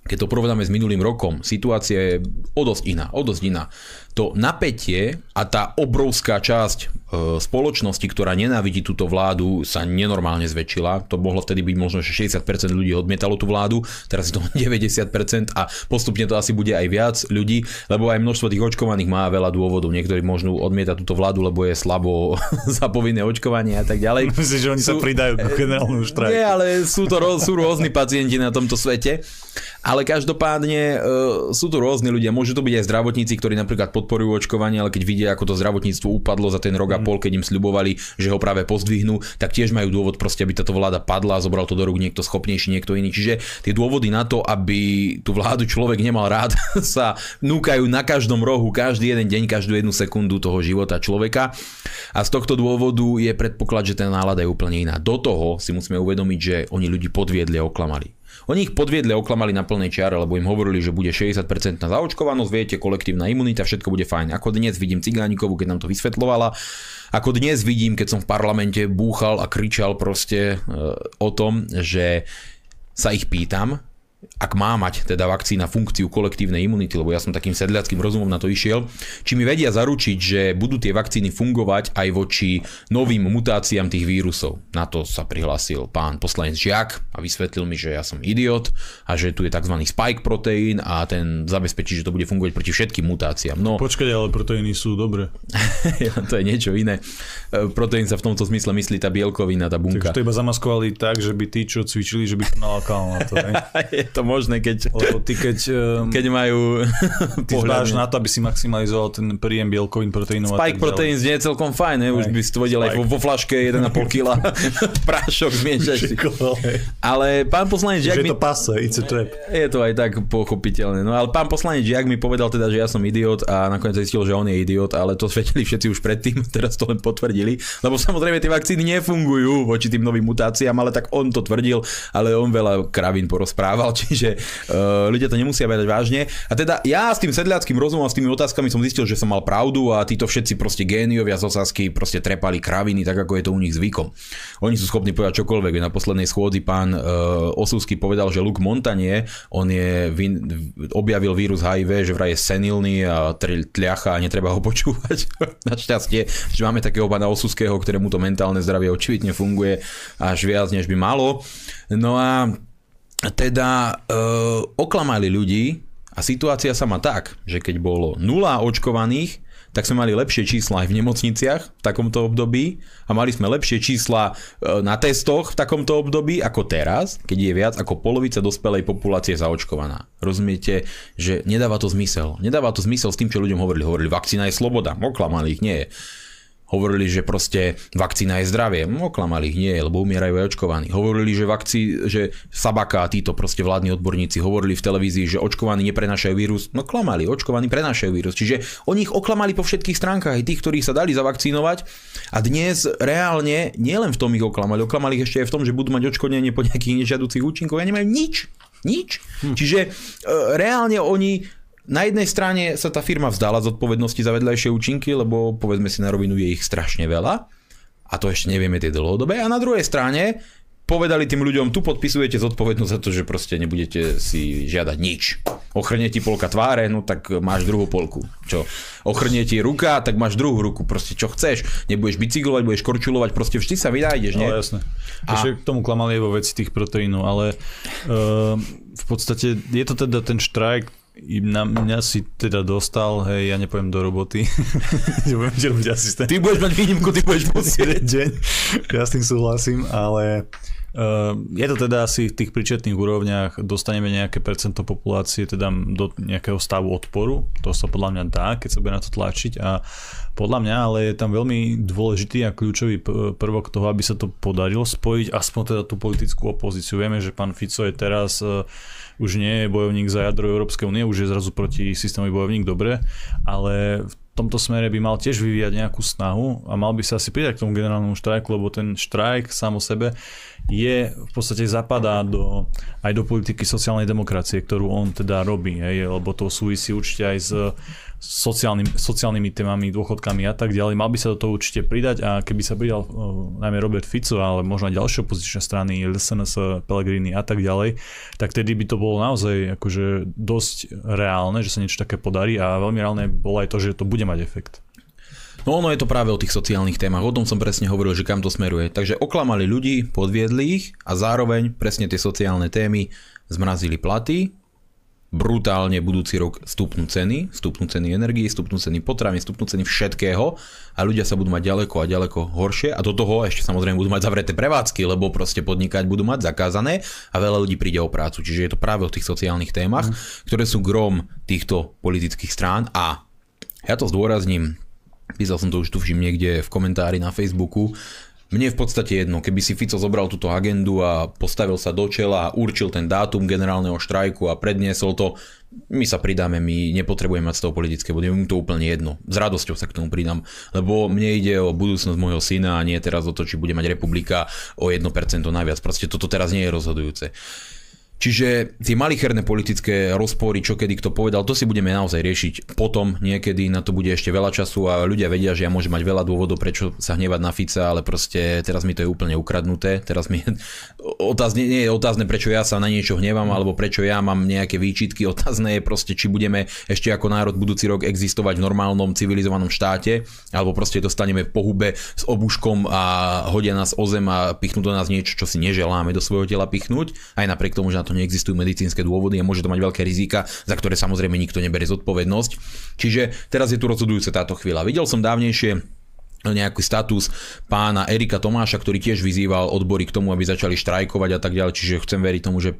[SPEAKER 3] keď to porovnáme s minulým rokom, situácia je o dosť iná, o dosť iná. To napätie a tá obrovská časť spoločnosti, ktorá nenávidí túto vládu, sa nenormálne zväčšila. To mohlo vtedy byť možno, že 60% ľudí odmietalo tú vládu, teraz je to (laughs) 90% a postupne to asi bude aj viac ľudí, lebo aj množstvo tých očkovaných má veľa dôvodov. Niektorí možno odmietať túto vládu, lebo je slabo (laughs) za povinné očkovanie a tak ďalej. (laughs)
[SPEAKER 4] Myslím, že oni sú, sa pridajú k generálnemu štrajku.
[SPEAKER 3] Nie, ale sú to sú rôzni pacienti na tomto svete. Ale každopádne e, sú tu rôzni ľudia. Môžu to byť aj zdravotníci, ktorí napríklad podporujú očkovanie, ale keď vidia, ako to zdravotníctvo upadlo za ten rok a pol, keď im sľubovali, že ho práve pozdvihnú, tak tiež majú dôvod proste, aby táto vláda padla a zobral to do rúk niekto schopnejší, niekto iný. Čiže tie dôvody na to, aby tú vládu človek nemal rád, (laughs) sa núkajú na každom rohu, každý jeden deň, každú jednu sekundu toho života človeka. A z tohto dôvodu je predpoklad, že tá nálada je úplne iná. Do toho si musíme uvedomiť, že oni ľudí podviedli a oklamali. Oni ich podviedli a oklamali na plnej čiare, lebo im hovorili, že bude 60% na zaočkovanosť, viete, kolektívna imunita, všetko bude fajn. Ako dnes vidím Cigánikovu, keď nám to vysvetlovala, ako dnes vidím, keď som v parlamente búchal a kričal proste e, o tom, že sa ich pýtam, ak má mať teda vakcína funkciu kolektívnej imunity, lebo ja som takým sedliackým rozumom na to išiel, či mi vedia zaručiť, že budú tie vakcíny fungovať aj voči novým mutáciám tých vírusov. Na to sa prihlásil pán poslanec Žiak a vysvetlil mi, že ja som idiot a že tu je tzv. spike proteín a ten zabezpečí, že to bude fungovať proti všetkým mutáciám. No,
[SPEAKER 4] Počkaj, ale proteíny sú dobre. (laughs)
[SPEAKER 3] to je niečo iné. Proteín sa v tomto zmysle myslí tá bielkovina, tá bunka.
[SPEAKER 4] Takže to iba zamaskovali tak, že by tí, čo cvičili, že by to nalákalo na to. (laughs)
[SPEAKER 3] je to možné, keď,
[SPEAKER 4] Lebo ty keď, um, (laughs)
[SPEAKER 3] keď majú (laughs)
[SPEAKER 4] ty zbáš na to, aby si maximalizoval ten príjem bielkovín, proteínov
[SPEAKER 3] Spike protein znie celkom fajn, ne? už by si to vedel aj vo, vo flaške 1,5 (laughs) kg prášok zmiešať. Ale pán poslanec Žiak
[SPEAKER 4] mi...
[SPEAKER 3] je
[SPEAKER 4] to pase, it's a trap.
[SPEAKER 3] Je to aj tak pochopiteľné. No ale pán poslanec Žiak mi povedal teda, že ja som idiot a nakoniec zistil, že on je idiot, ale to svetili všetci už predtým, teraz to len potvrdili, lebo samozrejme tie vakcíny nefungujú voči tým novým mutáciám, ale tak on to tvrdil, ale on veľa kravín porozprával, (laughs) čiže uh, ľudia to nemusia brať vážne. A teda ja s tým sedliackým rozumom a s tými otázkami som zistil, že som mal pravdu a títo všetci proste géniovia z Osasky proste trepali kraviny, tak ako je to u nich zvykom. Oni sú schopní povedať čokoľvek. Na poslednej schôdzi pán uh, Osusky povedal, že Luke Montanie, on je, vin, objavil vírus HIV, že vraj je senilný a tliacha a netreba ho (laughs) počúvať. Našťastie, že máme takého pána Osuského, ktorému to mentálne zdravie očividne funguje až viac, než by malo. No a teda uh, oklamali ľudí A situácia sa má tak, že keď bolo nula očkovaných, tak sme mali lepšie čísla aj v nemocniciach v takomto období a mali sme lepšie čísla e, na testoch v takomto období ako teraz, keď je viac ako polovica dospelej populácie zaočkovaná. Rozumiete, že nedáva to zmysel. Nedáva to zmysel s tým, čo ľuďom hovorili. Hovorili, vakcína je sloboda. Oklamali ich, nie je Hovorili, že proste vakcína je zdravie. No, oklamali ich, nie, lebo umierajú aj očkovaní. Hovorili, že, vakcí, že Sabaka a títo proste vládni odborníci hovorili v televízii, že očkovaní neprenášajú vírus. No klamali, očkovaní prenášajú vírus. Čiže oni ich oklamali po všetkých stránkach, aj tých, ktorí sa dali zavakcínovať. A dnes reálne nielen v tom ich oklamali, oklamali ich ešte aj v tom, že budú mať očkodnenie po nejakých nežiaducich účinkov a nemajú nič. Nič. Hm. Čiže e, reálne oni na jednej strane sa tá firma vzdala z odpovednosti za vedľajšie účinky, lebo povedzme si na rovinu, je ich strašne veľa. A to ešte nevieme tie dlhodobé. A na druhej strane povedali tým ľuďom, tu podpisujete zodpovednosť za to, že proste nebudete si žiadať nič. Ochrnie ti polka tváre, no tak máš druhú polku. Čo? Ochrnie ti ruka, tak máš druhú ruku. Proste čo chceš. Nebudeš bicyklovať, budeš korčulovať, proste vždy sa vynájdeš, nie?
[SPEAKER 4] No jasné. A... Ešte k tomu klamali vo veci tých proteínov, ale uh, v podstate je to teda ten štrajk, na mňa si teda dostal, hej, ja nepoviem do roboty, (laughs) budem ti robiť asistent.
[SPEAKER 3] Ty budeš mať výnimku, ty budeš (laughs) musieť.
[SPEAKER 4] deň, ja s tým súhlasím, ale uh, je to teda asi v tých príčetných úrovniach, dostaneme nejaké percento populácie teda do nejakého stavu odporu, to sa podľa mňa dá, keď sa bude na to tlačiť a podľa mňa, ale je tam veľmi dôležitý a kľúčový prvok toho, aby sa to podarilo spojiť aspoň teda tú politickú opozíciu. Vieme, že pán Fico je teraz uh, už nie je bojovník za jadro Európskej únie, už je zrazu proti systémový bojovník, dobre, ale v tomto smere by mal tiež vyvíjať nejakú snahu a mal by sa asi pridať k tomu generálnemu štrajku, lebo ten štrajk sám o sebe je v podstate zapadá do, aj do politiky sociálnej demokracie, ktorú on teda robí, hej, lebo to súvisí určite aj s sociálnym, sociálnymi témami, dôchodkami a tak ďalej. Mal by sa do toho určite pridať a keby sa pridal uh, najmä Robert Fico, ale možno aj ďalšie opozičné strany, LSNS, Pellegrini a tak ďalej, tak tedy by to bolo naozaj akože dosť reálne, že sa niečo také podarí a veľmi reálne bolo aj to, že to bude mať efekt.
[SPEAKER 3] No ono je to práve o tých sociálnych témach, o tom som presne hovoril, že kam to smeruje. Takže oklamali ľudí, podviedli ich a zároveň presne tie sociálne témy zmrazili platy, brutálne budúci rok stupnú ceny, stupnú ceny energie, stupnú ceny potravín, stupnú ceny všetkého a ľudia sa budú mať ďaleko a ďaleko horšie a do toho ešte samozrejme budú mať zavreté prevádzky, lebo proste podnikať budú mať zakázané a veľa ľudí príde o prácu. Čiže je to práve o tých sociálnych témach, mm. ktoré sú grom týchto politických strán a ja to zdôrazním, písal som to už tu všim niekde v komentári na Facebooku, mne je v podstate jedno, keby si Fico zobral túto agendu a postavil sa do čela a určil ten dátum generálneho štrajku a predniesol to, my sa pridáme, my nepotrebujeme mať z toho politické body, mi to úplne jedno. S radosťou sa k tomu pridám, lebo mne ide o budúcnosť môjho syna a nie teraz o to, či bude mať republika o 1% naviac. Proste toto teraz nie je rozhodujúce. Čiže tie malicherné politické rozpory, čo kedy kto povedal, to si budeme naozaj riešiť potom niekedy, na to bude ešte veľa času a ľudia vedia, že ja môžem mať veľa dôvodov, prečo sa hnevať na Fica, ale proste teraz mi to je úplne ukradnuté. Teraz mi (laughs) otázne, nie je otázne, prečo ja sa na niečo hnevam, alebo prečo ja mám nejaké výčitky. (laughs) Otázne je proste, či budeme ešte ako národ budúci rok existovať v normálnom civilizovanom štáte, alebo proste dostaneme po hube s obuškom a hodia nás o zem a pichnú do nás niečo, čo si neželáme do svojho tela pichnúť, aj napriek tomu, že na to neexistujú medicínske dôvody a môže to mať veľké rizika, za ktoré samozrejme nikto neberie zodpovednosť. Čiže teraz je tu rozhodujúca táto chvíľa. Videl som dávnejšie nejaký status pána Erika Tomáša, ktorý tiež vyzýval odbory k tomu, aby začali štrajkovať a tak ďalej, čiže chcem veriť tomu, že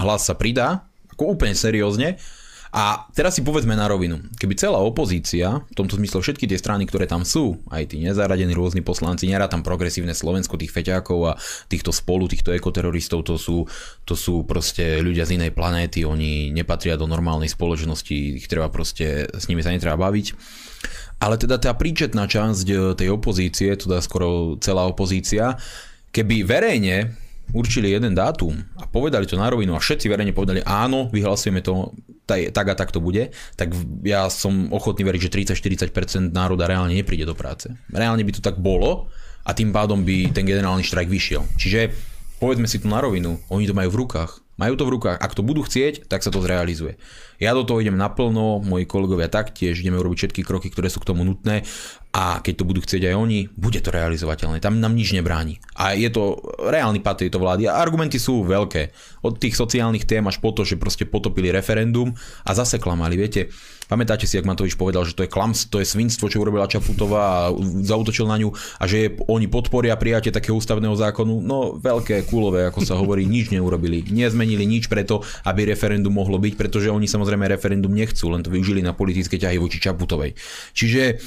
[SPEAKER 3] hlas sa pridá, ako úplne seriózne. A teraz si povedzme na rovinu, keby celá opozícia, v tomto zmysle všetky tie strany, ktoré tam sú, aj tí nezaradení rôzni poslanci, nerá tam progresívne Slovensko, tých feťákov a týchto spolu, týchto ekoteroristov, to sú, to sú proste ľudia z inej planéty, oni nepatria do normálnej spoločnosti, ich treba proste, s nimi sa netreba baviť. Ale teda tá príčetná časť tej opozície, teda skoro celá opozícia, keby verejne určili jeden dátum a povedali to na rovinu a všetci verejne povedali áno, vyhlasujeme to, tak a tak to bude, tak ja som ochotný veriť, že 30-40% národa reálne nepríde do práce. Reálne by to tak bolo a tým pádom by ten generálny štrajk vyšiel. Čiže povedzme si to na rovinu, oni to majú v rukách. Majú to v rukách. Ak to budú chcieť, tak sa to zrealizuje. Ja do toho idem naplno, moji kolegovia taktiež, ideme urobiť všetky kroky, ktoré sú k tomu nutné a keď to budú chcieť aj oni, bude to realizovateľné. Tam nám nič nebráni. A je to reálny pad tejto vlády a argumenty sú veľké. Od tých sociálnych tém až po to, že proste potopili referendum a zase klamali. Viete, pamätáte si, ak Matovič povedal, že to je klams, to je svinstvo, čo urobila Čaputová a zautočil na ňu a že oni podporia prijatie takého ústavného zákonu. No veľké kulové, ako sa hovorí, nič neurobili. Nezmenili nič preto, aby referendum mohlo byť, pretože oni samozrejme referendum nechcú, len to využili na politické ťahy voči Čaputovej. Čiže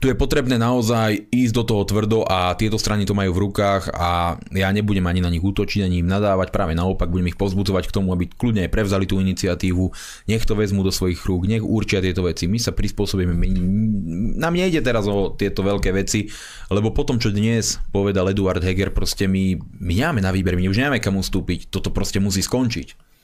[SPEAKER 3] tu je potrebné naozaj ísť do toho tvrdo a tieto strany to majú v rukách a ja nebudem ani na nich útočiť, ani im nadávať, práve naopak budem ich pozbudzovať k tomu, aby kľudne aj prevzali tú iniciatívu, nech to vezmú do svojich rúk, nech určia tieto veci. My sa prispôsobíme, my, nám nejde teraz o tieto veľké veci, lebo potom, čo dnes povedal Eduard Heger, proste my, my nemáme na výber, my už nemáme kam ustúpiť, toto proste musí skončiť.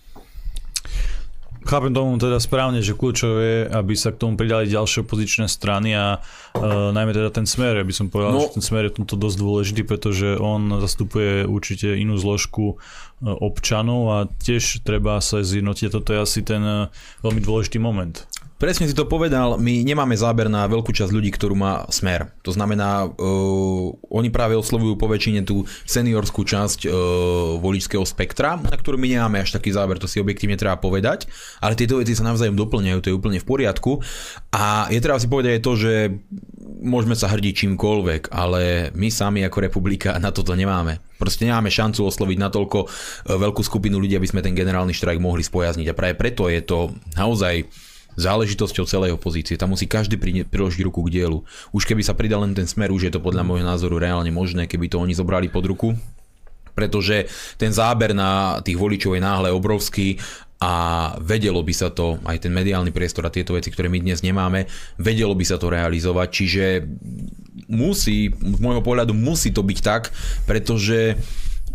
[SPEAKER 4] Chápem tomu teda správne, že kľúčové je, aby sa k tomu pridali ďalšie opozičné strany a uh, najmä teda ten smer, aby som povedal, no. že ten smer je tomto dosť dôležitý, pretože on zastupuje určite inú zložku uh, občanov a tiež treba sa zjednotiť. Toto je asi ten uh, veľmi dôležitý moment.
[SPEAKER 3] Presne si to povedal, my nemáme záber na veľkú časť ľudí, ktorú má smer. To znamená, uh, oni práve oslovujú po väčšine tú seniorskú časť uh, voličského spektra, na ktorú my nemáme až taký záber, to si objektívne treba povedať, ale tieto veci sa navzájom doplňajú, to je úplne v poriadku. A je treba si povedať aj to, že môžeme sa hrdiť čímkoľvek, ale my sami ako republika na toto nemáme. Proste nemáme šancu osloviť natoľko uh, veľkú skupinu ľudí, aby sme ten generálny štrajk mohli spojazniť. A práve preto je to naozaj záležitosťou celej opozície. Tam musí každý priložiť ruku k dielu. Už keby sa pridal len ten smer, už je to podľa môjho názoru reálne možné, keby to oni zobrali pod ruku pretože ten záber na tých voličov je náhle obrovský a vedelo by sa to, aj ten mediálny priestor a tieto veci, ktoré my dnes nemáme, vedelo by sa to realizovať, čiže musí, z môjho pohľadu musí to byť tak, pretože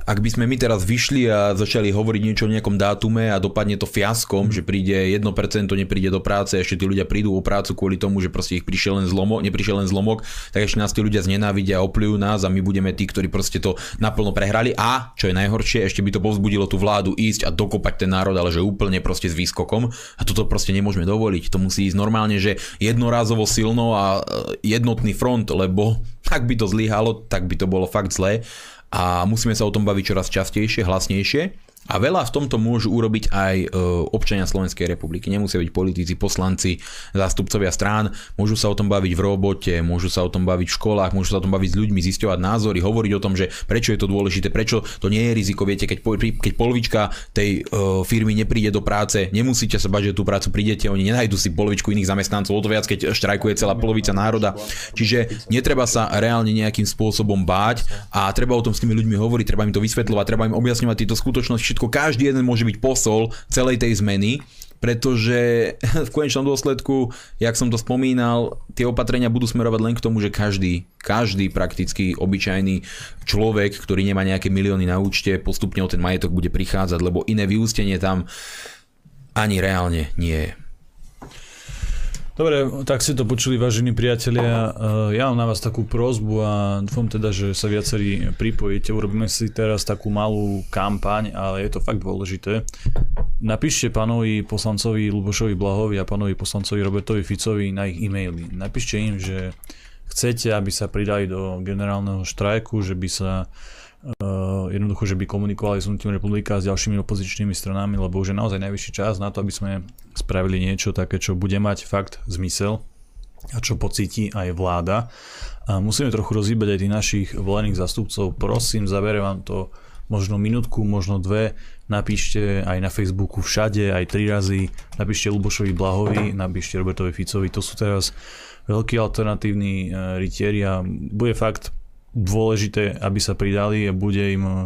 [SPEAKER 3] ak by sme my teraz vyšli a začali hovoriť niečo o nejakom dátume a dopadne to fiaskom, mm. že príde 1% nepríde do práce, ešte tí ľudia prídu o prácu kvôli tomu, že proste ich prišiel len zlomok, neprišiel len zlomok, tak ešte nás tí ľudia znenávidia a opľujú nás a my budeme tí, ktorí proste to naplno prehrali a, čo je najhoršie, ešte by to povzbudilo tú vládu ísť a dokopať ten národ, ale že úplne proste s výskokom a toto proste nemôžeme dovoliť. To musí ísť normálne, že jednorázovo silno a e, jednotný front, lebo ak by to zlyhalo, tak by to bolo fakt zlé a musíme sa o tom baviť čoraz častejšie, hlasnejšie. A veľa v tomto môžu urobiť aj e, občania Slovenskej republiky. Nemusia byť politici, poslanci, zástupcovia strán. Môžu sa o tom baviť v robote, môžu sa o tom baviť v školách, môžu sa o tom baviť s ľuďmi, zisťovať názory, hovoriť o tom, že prečo je to dôležité, prečo to nie je riziko. Viete, keď, keď polovička tej uh, firmy nepríde do práce, nemusíte sa bať, že tú prácu prídete, oni nenajdu si polovičku iných zamestnancov, o to viac, keď štrajkuje celá polovica národa. Čiže netreba sa reálne nejakým spôsobom báť a treba o tom s tými ľuďmi hovoriť, treba im to vysvetľovať, treba im objasňovať tieto skutočnosti všetko každý jeden môže byť posol celej tej zmeny, pretože (laughs) v konečnom dôsledku, jak som to spomínal, tie opatrenia budú smerovať len k tomu, že každý, každý prakticky obyčajný človek, ktorý nemá nejaké milióny na účte, postupne o ten majetok bude prichádzať, lebo iné vyústenie tam ani reálne nie je.
[SPEAKER 4] Dobre, tak si to počuli, vážení priatelia. Eh, ja mám na vás takú prozbu a dúfam teda, že sa viacerí pripojíte. Urobíme si teraz takú malú kampaň, ale je to fakt dôležité. Napíšte pánovi poslancovi Lubošovi Blahovi a pánovi poslancovi Robertovi Ficovi na ich e-maily. Napíšte im, že chcete, aby sa pridali do generálneho štrajku, že by sa Uh, jednoducho, že by komunikovali s Hnutím republika a s ďalšími opozičnými stranami, lebo už je naozaj najvyšší čas na to, aby sme spravili niečo také, čo bude mať fakt zmysel a čo pocíti aj vláda. A musíme trochu rozhýbať aj tých našich volených zastupcov. Prosím, zabere vám to možno minútku, možno dve, napíšte aj na Facebooku všade, aj tri razy, napíšte Lubošovi Blahovi, napíšte Robertovi Ficovi, to sú teraz veľkí alternatívni e, rytieri a bude fakt dôležité, aby sa pridali a bude im uh,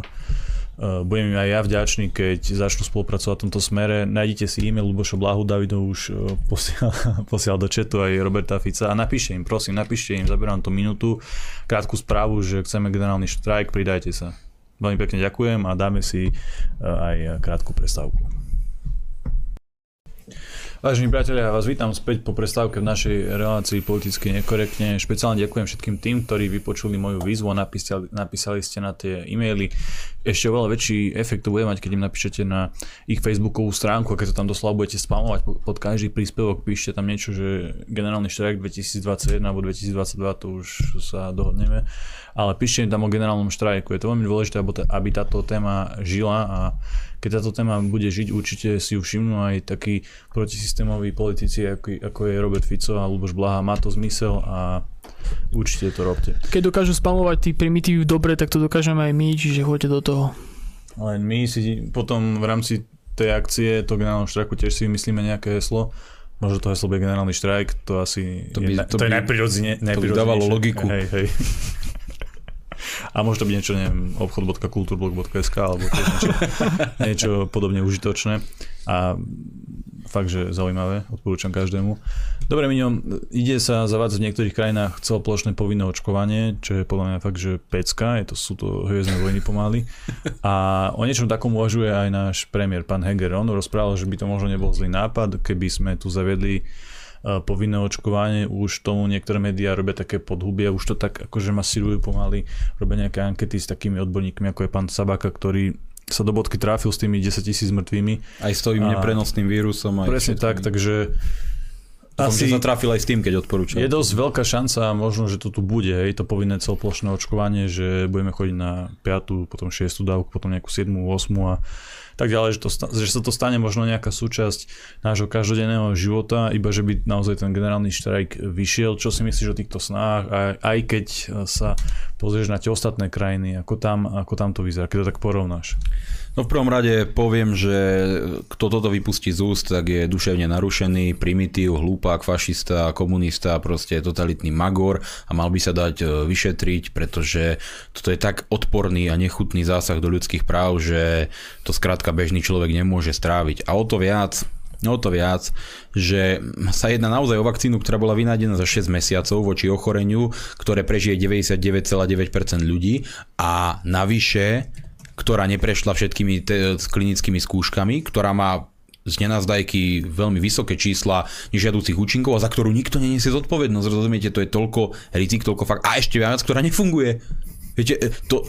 [SPEAKER 4] budem im aj ja vďačný, keď začnú spolupracovať v tomto smere. Nájdite si e-mail Lubošo Blahu, Davido už (laughs) uh, posiel, posiel do chatu aj Roberta Fica a napíšte im, prosím, napíšte im, zaberám to minútu, krátku správu, že chceme generálny štrajk, pridajte sa. Veľmi pekne ďakujem a dáme si uh, aj krátku prestávku. Vážení priatelia, ja vás vítam späť po prestávke v našej relácii politicky nekorektne. Špeciálne ďakujem všetkým tým, ktorí vypočuli moju výzvu a napísali, napísali ste na tie e-maily. Ešte oveľa väčší efekt to bude mať, keď im napíšete na ich facebookovú stránku a keď to tam doslova budete spamovať pod každý príspevok, píšte tam niečo, že generálny štrajk 2021 alebo 2022, to už sa dohodneme, ale píšte im tam o generálnom štrajku. Je to veľmi dôležité, aby táto téma žila a keď táto téma bude žiť, určite si ju všimnú aj takí protisystémoví politici, ako, ako je Robert Fico a Luboš Blaha. Má to zmysel a určite to robte.
[SPEAKER 2] Keď dokážu spamovať tí primitívy dobre, tak to dokážeme aj my, čiže choďte do toho.
[SPEAKER 4] Len my si potom v rámci tej akcie, to generálnom štrajku tiež si myslíme nejaké heslo. Možno to heslo bude generálny štrajk, to asi
[SPEAKER 3] to by,
[SPEAKER 4] je, to, to by, je najprirodzene,
[SPEAKER 3] To by dávalo logiku.
[SPEAKER 4] Hej, hej. (laughs) A môže to byť niečo, neviem, obchod.kulturblog.sk alebo niečo, (laughs) niečo podobne užitočné. A fakt, že zaujímavé, odporúčam každému. Dobre, Miňo, ide sa zavádzať v niektorých krajinách celoplošné povinné očkovanie, čo je podľa mňa fakt, že pecka, je to, sú to hviezdne vojny pomaly. A o niečom takom uvažuje aj náš premiér, pán Heger. On rozprával, že by to možno nebol zlý nápad, keby sme tu zaviedli povinné očkovanie, už tomu niektoré médiá robia také podhubie, už to tak akože masírujú pomaly, robia nejaké ankety s takými odborníkmi, ako je pán Sabaka, ktorý sa do bodky tráfil s tými 10 tisíc mŕtvými.
[SPEAKER 3] Aj s tým neprenosným vírusom.
[SPEAKER 4] Aj presne tak, takže
[SPEAKER 3] asi sa trafil aj s tým, keď odporúčam.
[SPEAKER 4] Je dosť veľká šanca, možno, že to tu bude, hej, to povinné celoplošné očkovanie, že budeme chodiť na 5., potom 6. dávku, potom nejakú 7., 8. a tak ďalej, že, to, že sa to stane možno nejaká súčasť nášho každodenného života, iba že by naozaj ten generálny štrajk vyšiel. Čo si myslíš o týchto snách, aj, aj keď sa pozrieš na tie ostatné krajiny, ako tam, ako tam to vyzerá, keď to tak porovnáš?
[SPEAKER 3] No v prvom rade poviem, že kto toto vypustí z úst, tak je duševne narušený, primitív, hlúpak, fašista, komunista, proste totalitný magor a mal by sa dať e, vyšetriť, pretože toto je tak odporný a nechutný zásah do ľudských práv, že to skrátka bežný človek nemôže stráviť. A o to viac, No to viac, že sa jedná naozaj o vakcínu, ktorá bola vynájdená za 6 mesiacov voči ochoreniu, ktoré prežije 99,9% ľudí a navyše ktorá neprešla všetkými te- klinickými skúškami, ktorá má z nenazdajky veľmi vysoké čísla nežiaducich účinkov a za ktorú nikto neniesie zodpovednosť. Rozumiete, to je toľko rizik, toľko fakt. A ešte viac, ktorá nefunguje. Viete, to,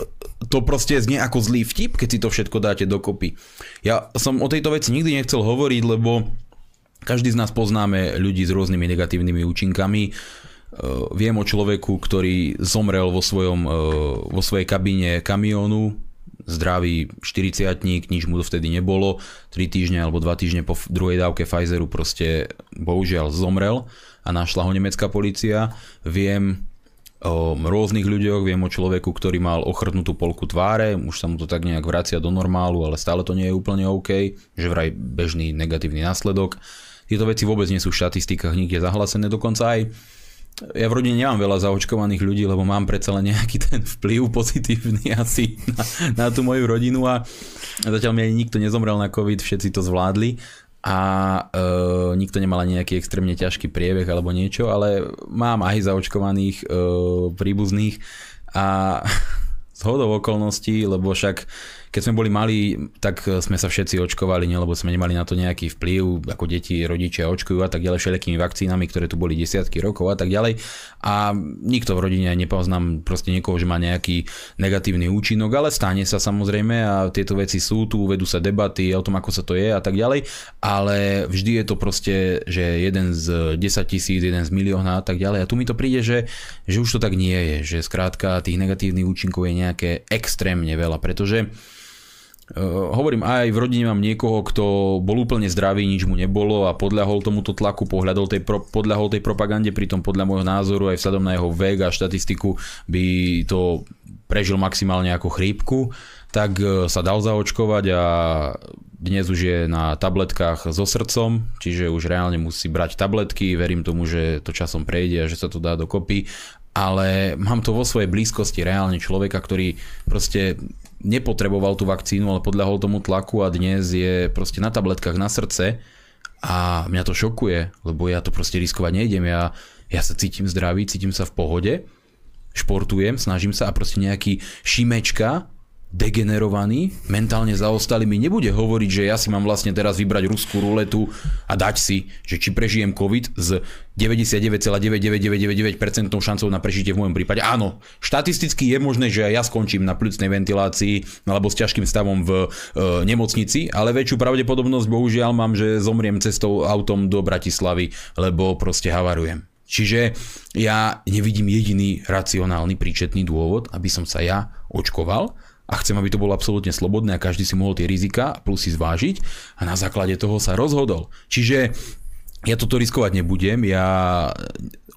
[SPEAKER 3] to proste znie ako zlý vtip, keď si to všetko dáte dokopy. Ja som o tejto veci nikdy nechcel hovoriť, lebo každý z nás poznáme ľudí s rôznymi negatívnymi účinkami. Uh, viem o človeku, ktorý zomrel vo, svojom, uh, vo svojej kabíne kamiónu zdravý 40 nič mu vtedy nebolo, 3 týždne alebo 2 týždne po druhej dávke Pfizeru proste bohužiaľ zomrel a našla ho nemecká policia. Viem o rôznych ľuďoch, viem o človeku, ktorý mal ochrnutú polku tváre, už sa mu to tak nejak vracia do normálu, ale stále to nie je úplne OK, že vraj bežný negatívny následok. Tieto veci vôbec nie sú v štatistikách nikde zahlásené, dokonca aj ja v rodine nemám veľa zaočkovaných ľudí, lebo mám predsa len nejaký ten vplyv pozitívny (laughs) asi na, na tú moju rodinu a zatiaľ mi ani nikto nezomrel na COVID, všetci to zvládli a e, nikto nemal ani nejaký extrémne ťažký priebeh alebo niečo, ale mám aj zaočkovaných e, príbuzných a (laughs) z hodou okolností, lebo však keď sme boli mali, tak e, sme sa všetci očkovali, nie, lebo sme nemali na to nejaký vplyv, ako deti, rodičia očkujú a tak ďalej, všelijakými vakcínami, ktoré tu boli desiatky rokov a tak ďalej. A nikto v rodine nepoznám proste niekoho, že má nejaký negatívny účinok, ale stane sa samozrejme a tieto veci sú tu, vedú sa debaty o tom, ako sa to je a tak ďalej, ale vždy je to proste, že jeden z 10 tisíc, jeden z milióna a tak ďalej. A tu mi to príde, že, že už to tak nie je, že skrátka tých negatívnych účinkov je nejaké extrémne veľa, pretože hovorím, aj v rodine mám niekoho, kto bol úplne zdravý, nič mu nebolo a podľahol tomuto tlaku, pohľadol tej pro, podľahol tej propagande, pritom podľa môjho názoru aj vzhľadom na jeho vek a štatistiku by to prežil maximálne ako chrípku, tak uh, sa dal zaočkovať a dnes už je na tabletkách so srdcom, čiže už reálne musí brať tabletky, verím tomu, že to časom prejde a že sa to dá dokopy. Ale mám to vo svojej blízkosti reálne človeka, ktorý proste nepotreboval tú vakcínu, ale podľahol tomu tlaku a dnes je proste na tabletkách na srdce a mňa to šokuje, lebo ja to proste riskovať nejdem. Ja, ja sa cítim zdravý, cítim sa v pohode, športujem, snažím sa a proste nejaký šimečka degenerovaný, mentálne zaostalý mi nebude hovoriť, že ja si mám vlastne teraz vybrať ruskú ruletu a dať si, že či prežijem COVID s 99,99999% šancou na prežitie v môjom prípade. Áno, štatisticky je možné, že ja skončím na pľucnej ventilácii alebo s ťažkým stavom v e, nemocnici, ale väčšiu pravdepodobnosť bohužiaľ mám, že zomriem cestou autom do Bratislavy, lebo proste havarujem. Čiže ja nevidím jediný racionálny príčetný dôvod, aby som sa ja očkoval a chcem, aby to bolo absolútne slobodné a každý si mohol tie rizika plus si zvážiť a na základe toho sa rozhodol. Čiže ja toto riskovať nebudem, ja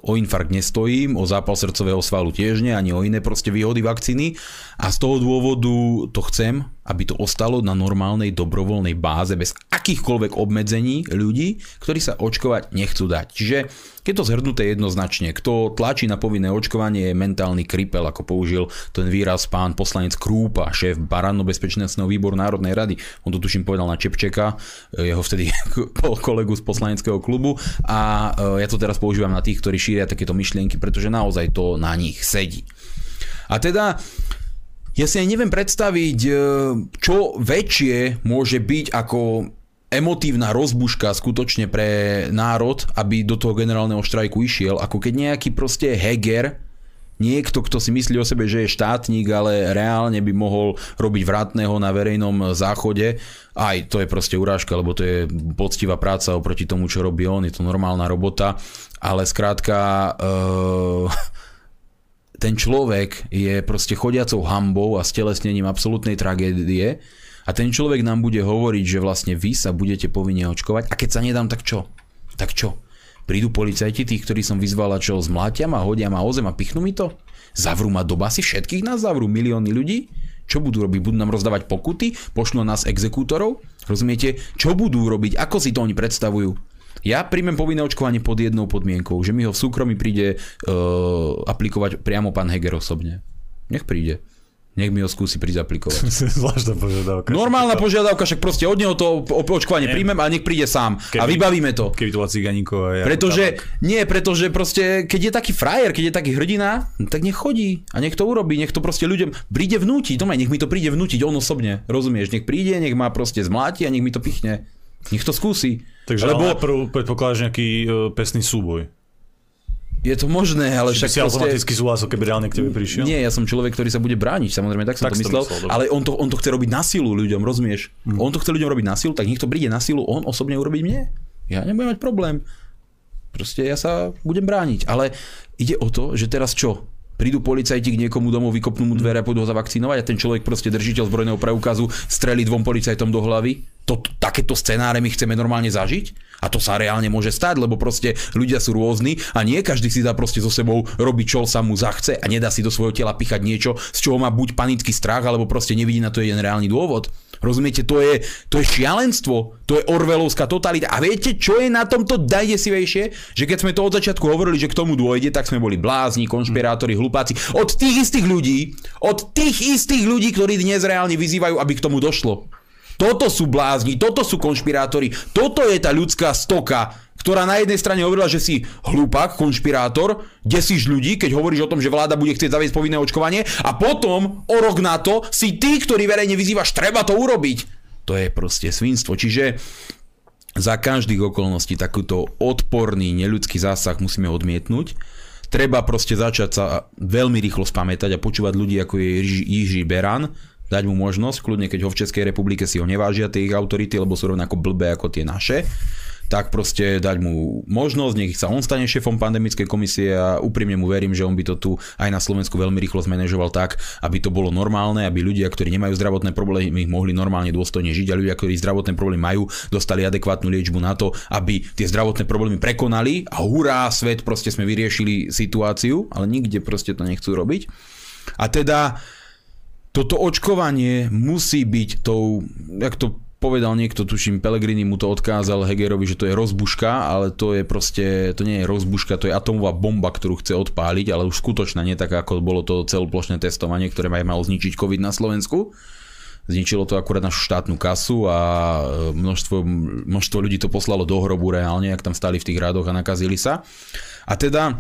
[SPEAKER 3] o infarkt nestojím, o zápal srdcového svalu tiež nie, ani o iné proste výhody vakcíny a z toho dôvodu to chcem, aby to ostalo na normálnej dobrovoľnej báze bez akýchkoľvek obmedzení ľudí, ktorí sa očkovať nechcú dať. Čiže keď to zhrnuté jednoznačne, kto tlačí na povinné očkovanie je mentálny kripel, ako použil ten výraz pán poslanec Krúpa, šéf Baranno-bezpečnostného výboru Národnej rady. On to tuším povedal na Čepčeka, jeho vtedy (laughs) kolegu z poslaneckého klubu a e, ja to teraz používam na tých, ktorí šíria takéto myšlienky, pretože naozaj to na nich sedí. A teda ja si aj neviem predstaviť, e, čo väčšie môže byť ako emotívna rozbuška skutočne pre národ, aby do toho generálneho štrajku išiel, ako keď nejaký proste Heger, niekto, kto si myslí o sebe, že je štátnik, ale reálne by mohol robiť vrátneho na verejnom záchode, aj to je proste urážka, lebo to je poctivá práca oproti tomu, čo robí on, je to normálna robota, ale skrátka uh, ten človek je proste chodiacou hambou a stelesnením absolútnej tragédie, a ten človek nám bude hovoriť, že vlastne vy sa budete povinne očkovať a keď sa nedám, tak čo? Tak čo? Prídu policajti, tých, ktorí som vyzval a čo, zmlátia ma, hodia ma o zem a pichnú mi to? Zavrú ma do basy, všetkých nás zavrú, milióny ľudí? Čo budú robiť? Budú nám rozdávať pokuty? Pošlú nás exekútorov? Rozumiete? Čo budú robiť? Ako si to oni predstavujú? Ja príjmem povinné očkovanie pod jednou podmienkou, že mi ho v súkromí príde uh, aplikovať priamo pán Heger osobne. Nech príde. Nech mi ho skúsi prísť aplikovať. (laughs)
[SPEAKER 4] Zvláštna požiadavka.
[SPEAKER 3] Normálna požiadavka, však proste od neho to očkovanie príjmem a nech príde sám. Keby, a vybavíme to.
[SPEAKER 4] Keby to bola ciganíková. Ja
[SPEAKER 3] pretože, nie, pretože proste, keď je taký frajer, keď je taký hrdina, tak nech chodí a nech to urobí, nech to proste ľuďom príde vnútiť, doma, nech mi to príde vnútiť on osobne, rozumieš, nech príde, nech ma proste zmláti a nech mi to pichne. Nech to skúsi.
[SPEAKER 4] Takže Lebo... ale predpokladáš nejaký uh, pesný súboj.
[SPEAKER 3] Je to možné, ale
[SPEAKER 4] však si proste... automaticky súhlasil, keby reálne k tebe prišiel?
[SPEAKER 3] Nie, ja som človek, ktorý sa bude brániť, samozrejme, tak som tak to myslel, to myslel ale on to, on to chce robiť na silu ľuďom, rozumieš? Hmm. On to chce ľuďom robiť na silu, tak nech to príde na silu, on osobne urobiť mne. Ja nebudem mať problém. Proste ja sa budem brániť, ale ide o to, že teraz čo? prídu policajti k niekomu domov, vykopnú mu dvere a pôjdu ho zavakcinovať a ten človek proste držiteľ zbrojného preukazu strelí dvom policajtom do hlavy. To, takéto scenáre my chceme normálne zažiť a to sa reálne môže stať, lebo proste ľudia sú rôzni a nie každý si dá proste so sebou robiť, čo sa mu zachce a nedá si do svojho tela pichať niečo, z čoho má buď panický strach, alebo proste nevidí na to jeden reálny dôvod. Rozumiete, to je, to je šialenstvo, to je orvelovská totalita. A viete, čo je na tomto najdesivejšie? Že keď sme to od začiatku hovorili, že k tomu dôjde, tak sme boli blázni, konšpirátori, hlupáci. Od tých istých ľudí, od tých istých ľudí, ktorí dnes reálne vyzývajú, aby k tomu došlo. Toto sú blázni, toto sú konšpirátori, toto je tá ľudská stoka, ktorá na jednej strane hovorila, že si hlupák, konšpirátor, desíš ľudí, keď hovoríš o tom, že vláda bude chcieť zaviesť povinné očkovanie a potom o rok na to si ty, ktorý verejne vyzývaš, treba to urobiť. To je proste svinstvo. Čiže za každých okolností takúto odporný neľudský zásah musíme odmietnúť. Treba proste začať sa veľmi rýchlo spamätať a počúvať ľudí ako je Jiří Beran, dať mu možnosť, kľudne keď ho v Českej republike si ho nevážia tie ich autority, lebo sú rovnako blbé ako tie naše, tak proste dať mu možnosť, nech sa on stane šéfom pandemickej komisie a úprimne mu verím, že on by to tu aj na Slovensku veľmi rýchlo zmanéžoval tak, aby to bolo normálne, aby ľudia, ktorí nemajú zdravotné problémy, mohli normálne dôstojne žiť a ľudia, ktorí zdravotné problémy majú, dostali adekvátnu liečbu na to, aby tie zdravotné problémy prekonali a hurá, svet, proste sme vyriešili situáciu, ale nikde proste to nechcú robiť. A teda toto očkovanie musí byť tou, jak to povedal niekto, tuším, Pelegrini mu to odkázal Hegerovi, že to je rozbuška, ale to je proste, to nie je rozbuška, to je atomová bomba, ktorú chce odpáliť, ale už skutočná, nie tak ako bolo to celoplošné testovanie, ktoré aj malo zničiť COVID na Slovensku. Zničilo to akurát našu štátnu kasu a e, množstvo, množstvo ľudí to poslalo do hrobu reálne, ak tam stali v tých rádoch a nakazili sa. A teda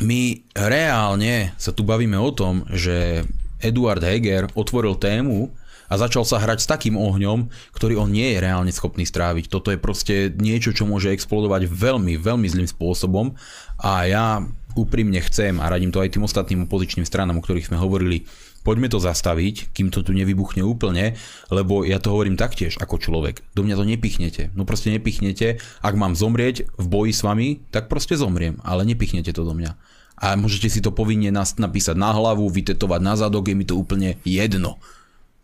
[SPEAKER 3] my reálne sa tu bavíme o tom, že Eduard Heger otvoril tému a začal sa hrať s takým ohňom, ktorý on nie je reálne schopný stráviť. Toto je proste niečo, čo môže explodovať veľmi, veľmi zlým spôsobom a ja úprimne chcem a radím to aj tým ostatným opozičným stranám, o ktorých sme hovorili, poďme to zastaviť, kým to tu nevybuchne úplne, lebo ja to hovorím taktiež ako človek. Do mňa to nepichnete. No proste nepichnete. Ak mám zomrieť v boji s vami, tak proste zomriem, ale nepichnete to do mňa. A môžete si to povinne napísať na hlavu, vytetovať na zadok, je mi to úplne jedno.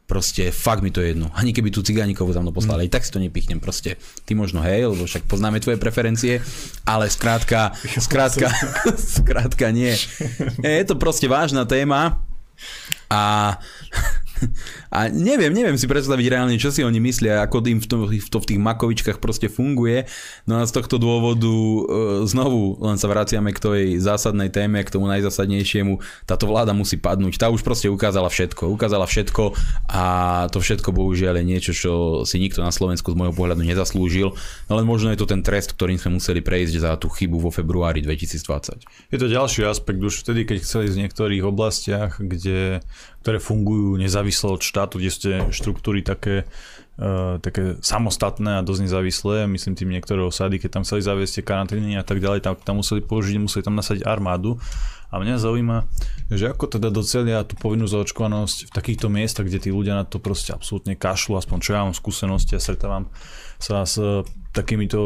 [SPEAKER 3] Proste fakt mi to je jedno. Ani keby tu cigánikov tam poslali, mm. tak si to nepichnem. Proste ty možno hej, lebo však poznáme tvoje preferencie, ale skrátka, (laughs) skrátka, (laughs) skrátka nie. Je to proste vážna téma a a neviem, neviem si predstaviť reálne, čo si oni myslia, ako im v, to, v, to, v tých makovičkách proste funguje. No a z tohto dôvodu e, znovu len sa vraciame k tej zásadnej téme, k tomu najzásadnejšiemu. Táto vláda musí padnúť. Tá už proste ukázala všetko. Ukázala všetko a to všetko bohužiaľ je niečo, čo si nikto na Slovensku z môjho pohľadu nezaslúžil. No len možno je to ten trest, ktorým sme museli prejsť za tú chybu vo februári 2020.
[SPEAKER 4] Je to ďalší aspekt už vtedy, keď chceli z niektorých oblastiach, kde ktoré fungujú nezávisle od štátu, kde ste štruktúry také, uh, také samostatné a dosť nezávislé, myslím tým niektoré osady, keď tam chceli zaviesť karantény a tak ďalej, tam, tam museli použiť, museli tam nasať armádu. A mňa zaujíma, že ako teda docelia tú povinnú zaočkovanosť v takýchto miestach, kde tí ľudia na to proste absolútne kašľú, aspoň čo ja mám skúsenosti a stretávam sa s takýmito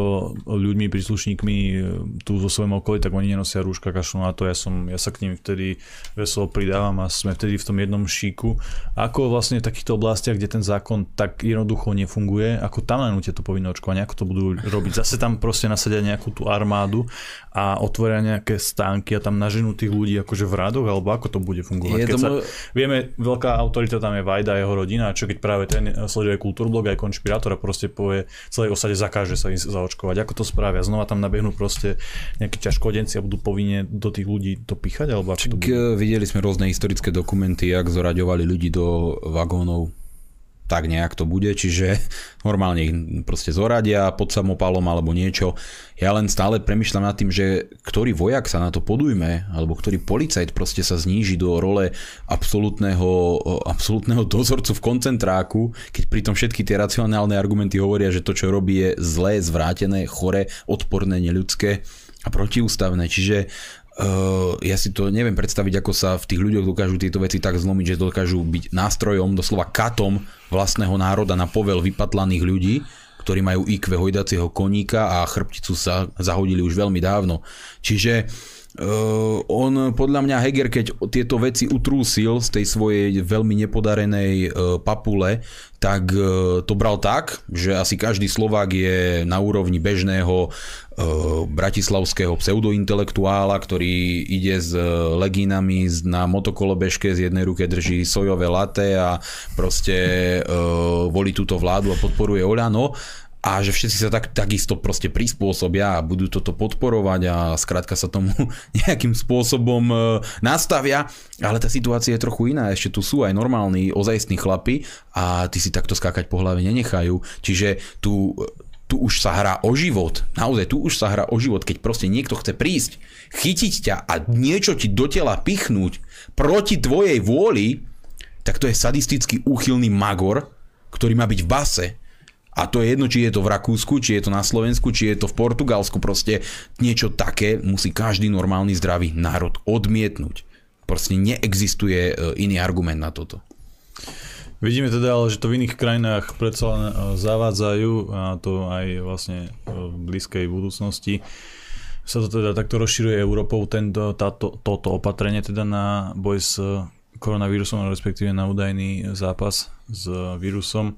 [SPEAKER 4] ľuďmi, príslušníkmi e, tu zo svojom okolí, tak oni nenosia rúška, kašľú na to. Ja, som, ja sa k nim vtedy veselo pridávam a sme vtedy v tom jednom šíku. Ako vlastne v takýchto oblastiach, kde ten zákon tak jednoducho nefunguje, ako tam nanúte to povinné očkovanie, ako to budú robiť? Zase tam proste nasadia nejakú tú armádu a otvoria nejaké stánky a tam naženú tých ľudí akože v radoch, alebo ako to bude fungovať? Keď sa, vieme, veľká autorita tam je Vajda a jeho rodina, čo keď práve ten sleduje kultúrblog aj konšpirátor a proste povie celej osade zakáže sa ísť zaočkovať. Ako to spravia? Znova tam nabehnú proste nejakí ťažkodenci a budú povinne do tých ľudí to píchať? Alebo ako
[SPEAKER 3] to bude? Eh, videli sme rôzne historické dokumenty, jak zoraďovali ľudí do vagónov tak nejak to bude, čiže (laughs) normálne ich proste zoradia pod samopalom alebo niečo. Ja len stále premyšľam nad tým, že ktorý vojak sa na to podujme, alebo ktorý policajt proste sa zníži do role absolútneho, absolútneho dozorcu v koncentráku, keď pritom všetky tie racionálne argumenty hovoria, že to, čo robí, je zlé, zvrátené, chore, odporné, neľudské a protiústavné. Čiže ja si to neviem predstaviť, ako sa v tých ľuďoch dokážu tieto veci tak zlomiť, že dokážu byť nástrojom, doslova katom vlastného národa na povel vypatlaných ľudí, ktorí majú IQ hojdacieho koníka a chrbticu sa zahodili už veľmi dávno. Čiže Uh, on podľa mňa Heger, keď tieto veci utrúsil z tej svojej veľmi nepodarenej uh, papule, tak uh, to bral tak, že asi každý Slovák je na úrovni bežného bratislavského pseudointelektuála, ktorý ide s legínami na motokolobežke, z jednej ruke drží sojové latte a proste volí túto vládu a podporuje Oľano a že všetci sa tak, takisto proste prispôsobia a budú toto podporovať a skrátka sa tomu (laughs) nejakým spôsobom e, nastavia, ale tá situácia je trochu iná, ešte tu sú aj normálni ozajstní chlapi a ty si takto skákať po hlave nenechajú, čiže tu tu už sa hrá o život. Naozaj, tu už sa hrá o život, keď proste niekto chce prísť, chytiť ťa a niečo ti do tela pichnúť proti tvojej vôli, tak to je sadistický úchylný magor, ktorý má byť v base a to je jedno, či je to v Rakúsku, či je to na Slovensku, či je to v Portugalsku. Proste niečo také musí každý normálny zdravý národ odmietnúť. Proste neexistuje e, iný argument na toto.
[SPEAKER 4] Vidíme teda ale, že to v iných krajinách predsa len e, zavádzajú a to aj vlastne e, v blízkej budúcnosti sa to teda takto rozširuje Európou tento, táto, toto opatrenie teda na boj s koronavírusom, respektíve na údajný zápas s vírusom.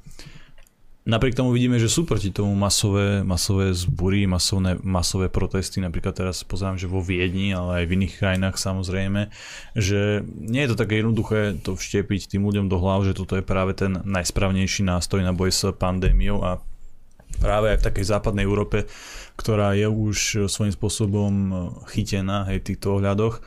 [SPEAKER 4] Napriek tomu vidíme, že sú proti tomu masové, masové zbury, masovné, masové protesty. Napríklad teraz pozerám, že vo Viedni, ale aj v iných krajinách samozrejme, že nie je to také jednoduché to vštepiť tým ľuďom do hlav, že toto je práve ten najsprávnejší nástroj na boj s pandémiou a práve aj v takej západnej Európe, ktorá je už svojím spôsobom chytená hej, v týchto ohľadoch,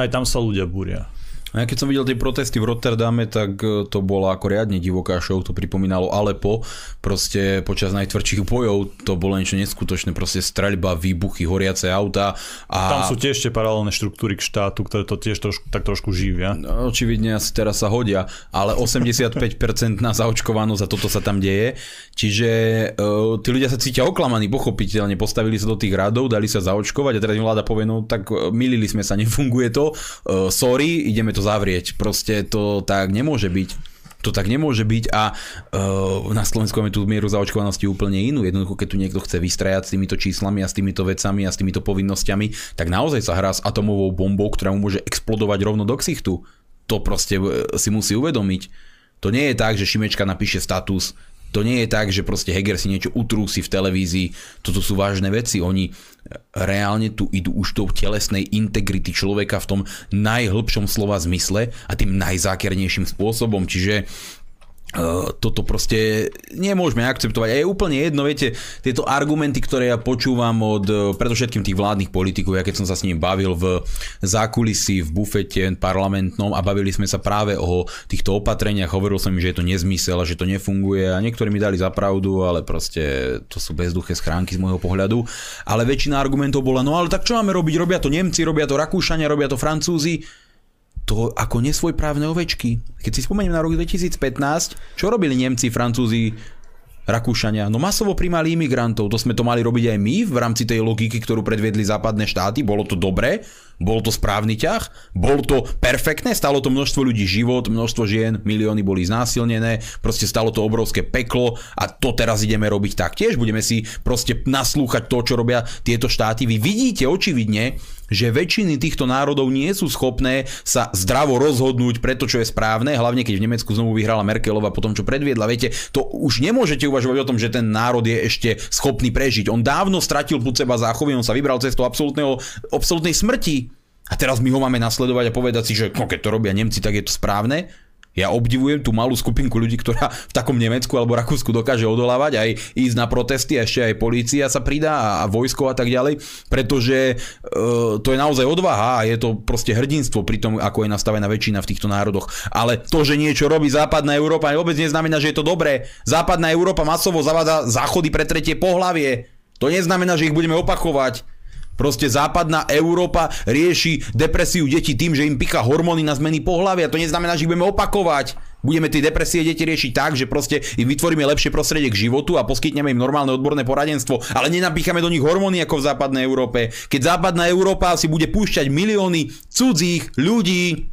[SPEAKER 4] aj tam sa ľudia búria.
[SPEAKER 3] A ja keď som videl tie protesty v Rotterdame, tak e, to bola ako riadne divoká show, to pripomínalo Alepo, proste počas najtvrdších bojov to bolo niečo neskutočné, proste streľba, výbuchy, horiace auta. A...
[SPEAKER 4] Tam sú tiež tie paralelné štruktúry k štátu, ktoré to tiež trošku, tak trošku živia.
[SPEAKER 3] No, očividne asi teraz sa hodia, ale 85% na zaočkovanosť a toto sa tam deje. Čiže uh, tí ľudia sa cítia oklamaní, pochopiteľne, postavili sa do tých radov, dali sa zaočkovať a teraz vláda povie, no tak e, milili sme sa, nefunguje to, uh, sorry, ideme to to zavrieť. Proste to tak nemôže byť. To tak nemôže byť a uh, na Slovensku máme tú mieru zaočkovanosti úplne inú. Jednoducho, keď tu niekto chce vystrajať s týmito číslami a s týmito vecami a s týmito povinnosťami, tak naozaj sa hrá s atomovou bombou, ktorá mu môže explodovať rovno do ksichtu. To proste e, si musí uvedomiť. To nie je tak, že Šimečka napíše status, to nie je tak, že proste Heger si niečo utrúsi v televízii. Toto sú vážne veci. Oni reálne tu idú už tou telesnej integrity človeka v tom najhlbšom slova zmysle a tým najzákernejším spôsobom. Čiže toto proste nemôžeme akceptovať. A je úplne jedno, viete, tieto argumenty, ktoré ja počúvam od uh, predovšetkým tých vládnych politikov, ja keď som sa s ním bavil v zákulisí, v bufete parlamentnom a bavili sme sa práve o týchto opatreniach, hovoril som im, že je to nezmysel a že to nefunguje a niektorí mi dali za pravdu, ale proste to sú bezduché schránky z môjho pohľadu. Ale väčšina argumentov bola, no ale tak čo máme robiť? Robia to Nemci, robia to Rakúšania, robia to Francúzi to ako nesvojprávne ovečky. Keď si spomeniem na rok 2015, čo robili Nemci, Francúzi, Rakúšania? No masovo primali imigrantov, to sme to mali robiť aj my v rámci tej logiky, ktorú predviedli západné štáty, bolo to dobré, bol to správny ťah? Bol to perfektné? Stalo to množstvo ľudí život, množstvo žien, milióny boli znásilnené, proste stalo to obrovské peklo a to teraz ideme robiť taktiež? Budeme si proste naslúchať to, čo robia tieto štáty? Vy vidíte očividne, že väčšiny týchto národov nie sú schopné sa zdravo rozhodnúť pre to, čo je správne, hlavne keď v Nemecku znovu vyhrala Merkelova po tom, čo predviedla. Viete, to už nemôžete uvažovať o tom, že ten národ je ešte schopný prežiť. On dávno stratil pod seba záchovy, on sa vybral cestou absolútnej smrti. A teraz my ho máme nasledovať a povedať si, že no, keď to robia Nemci, tak je to správne. Ja obdivujem tú malú skupinku ľudí, ktorá v takom Nemecku alebo Rakúsku dokáže odolávať, aj ísť na protesty, ešte aj polícia sa pridá a vojsko a tak ďalej, pretože e, to je naozaj odvaha a je to proste hrdinstvo pri tom, ako je nastavená väčšina v týchto národoch. Ale to, že niečo robí západná Európa, vôbec neznamená, že je to dobré. Západná Európa masovo zavádza záchody pre tretie pohlavie. To neznamená, že ich budeme opakovať. Proste západná Európa rieši depresiu detí tým, že im picha hormóny na zmeny pohľavia. To neznamená, že ich budeme opakovať. Budeme tie depresie deti riešiť tak, že proste im vytvoríme lepšie prostredie k životu a poskytneme im normálne odborné poradenstvo, ale nenapíchame do nich hormóny ako v západnej Európe. Keď západná Európa si bude púšťať milióny cudzích ľudí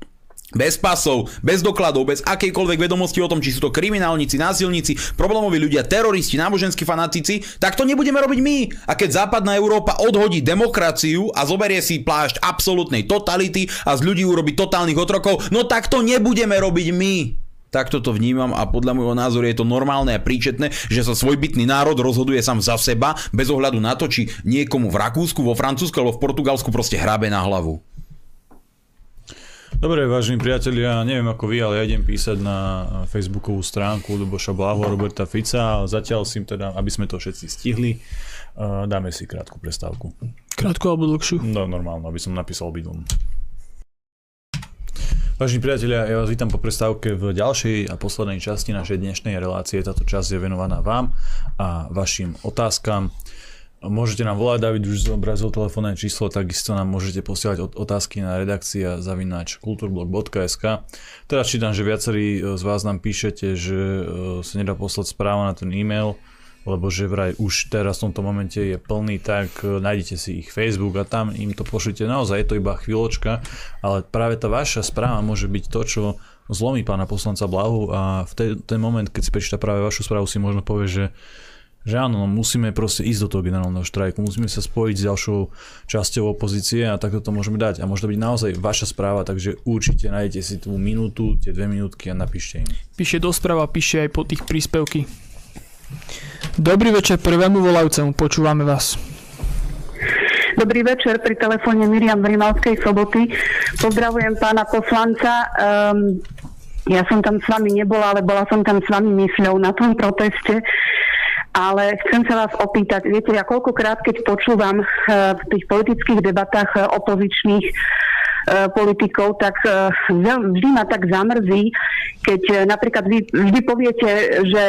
[SPEAKER 3] bez pasov, bez dokladov, bez akejkoľvek vedomosti o tom, či sú to kriminálnici, násilníci, problémoví ľudia, teroristi, náboženskí fanatici, tak to nebudeme robiť my. A keď západná Európa odhodí demokraciu a zoberie si plášť absolútnej totality a z ľudí urobí totálnych otrokov, no tak to nebudeme robiť my. Takto to vnímam a podľa môjho názoru je to normálne a príčetné, že sa svojbytný národ rozhoduje sám za seba bez ohľadu na to, či niekomu v Rakúsku, vo Francúzsku alebo v Portugalsku proste hrabe na hlavu.
[SPEAKER 4] Dobre, vážení priatelia, neviem ako vy, ale ja idem písať na facebookovú stránku Luboša Blahu a Roberta Fica a zatiaľ si teda, aby sme to všetci stihli, dáme si krátku prestávku.
[SPEAKER 2] Krátku alebo dlhšiu?
[SPEAKER 4] No, normálno, aby som napísal bydlom. Vážení priatelia, ja vás vítam po prestávke v ďalšej a poslednej časti našej dnešnej relácie. Táto časť je venovaná vám a vašim otázkam. Môžete nám volať, David už zobrazil telefónne číslo, takisto nám môžete posielať otázky na redakcia zavinač kulturblog.sk. Teraz čítam, že viacerí e, z vás nám píšete, že e, sa nedá poslať správa na ten e-mail, lebo že vraj už teraz v tomto momente je plný, tak e, nájdete si ich Facebook a tam im to pošlite. Naozaj je to iba chvíľočka, ale práve tá vaša správa môže byť to, čo zlomí pána poslanca Blahu a v ten, ten moment, keď si prečíta práve vašu správu, si možno povie, že že áno, no musíme proste ísť do toho generálneho štrajku, musíme sa spojiť s ďalšou časťou opozície a takto to môžeme dať. A môže to byť naozaj vaša správa, takže určite nájdete si tú minútu, tie dve minútky a napíšte im.
[SPEAKER 2] Píše do správa, píše aj po tých príspevky. Dobrý večer prvému volajúcemu, počúvame vás.
[SPEAKER 5] Dobrý večer, pri telefóne Miriam Rimavskej soboty. Pozdravujem pána poslanca. Um, ja som tam s vami nebola, ale bola som tam s vami mysľou na tom proteste ale chcem sa vás opýtať, viete, ja koľkokrát, keď počúvam eh, v tých politických debatách eh, opozičných politikov, tak vždy ma tak zamrzí, keď napríklad vy vždy poviete, že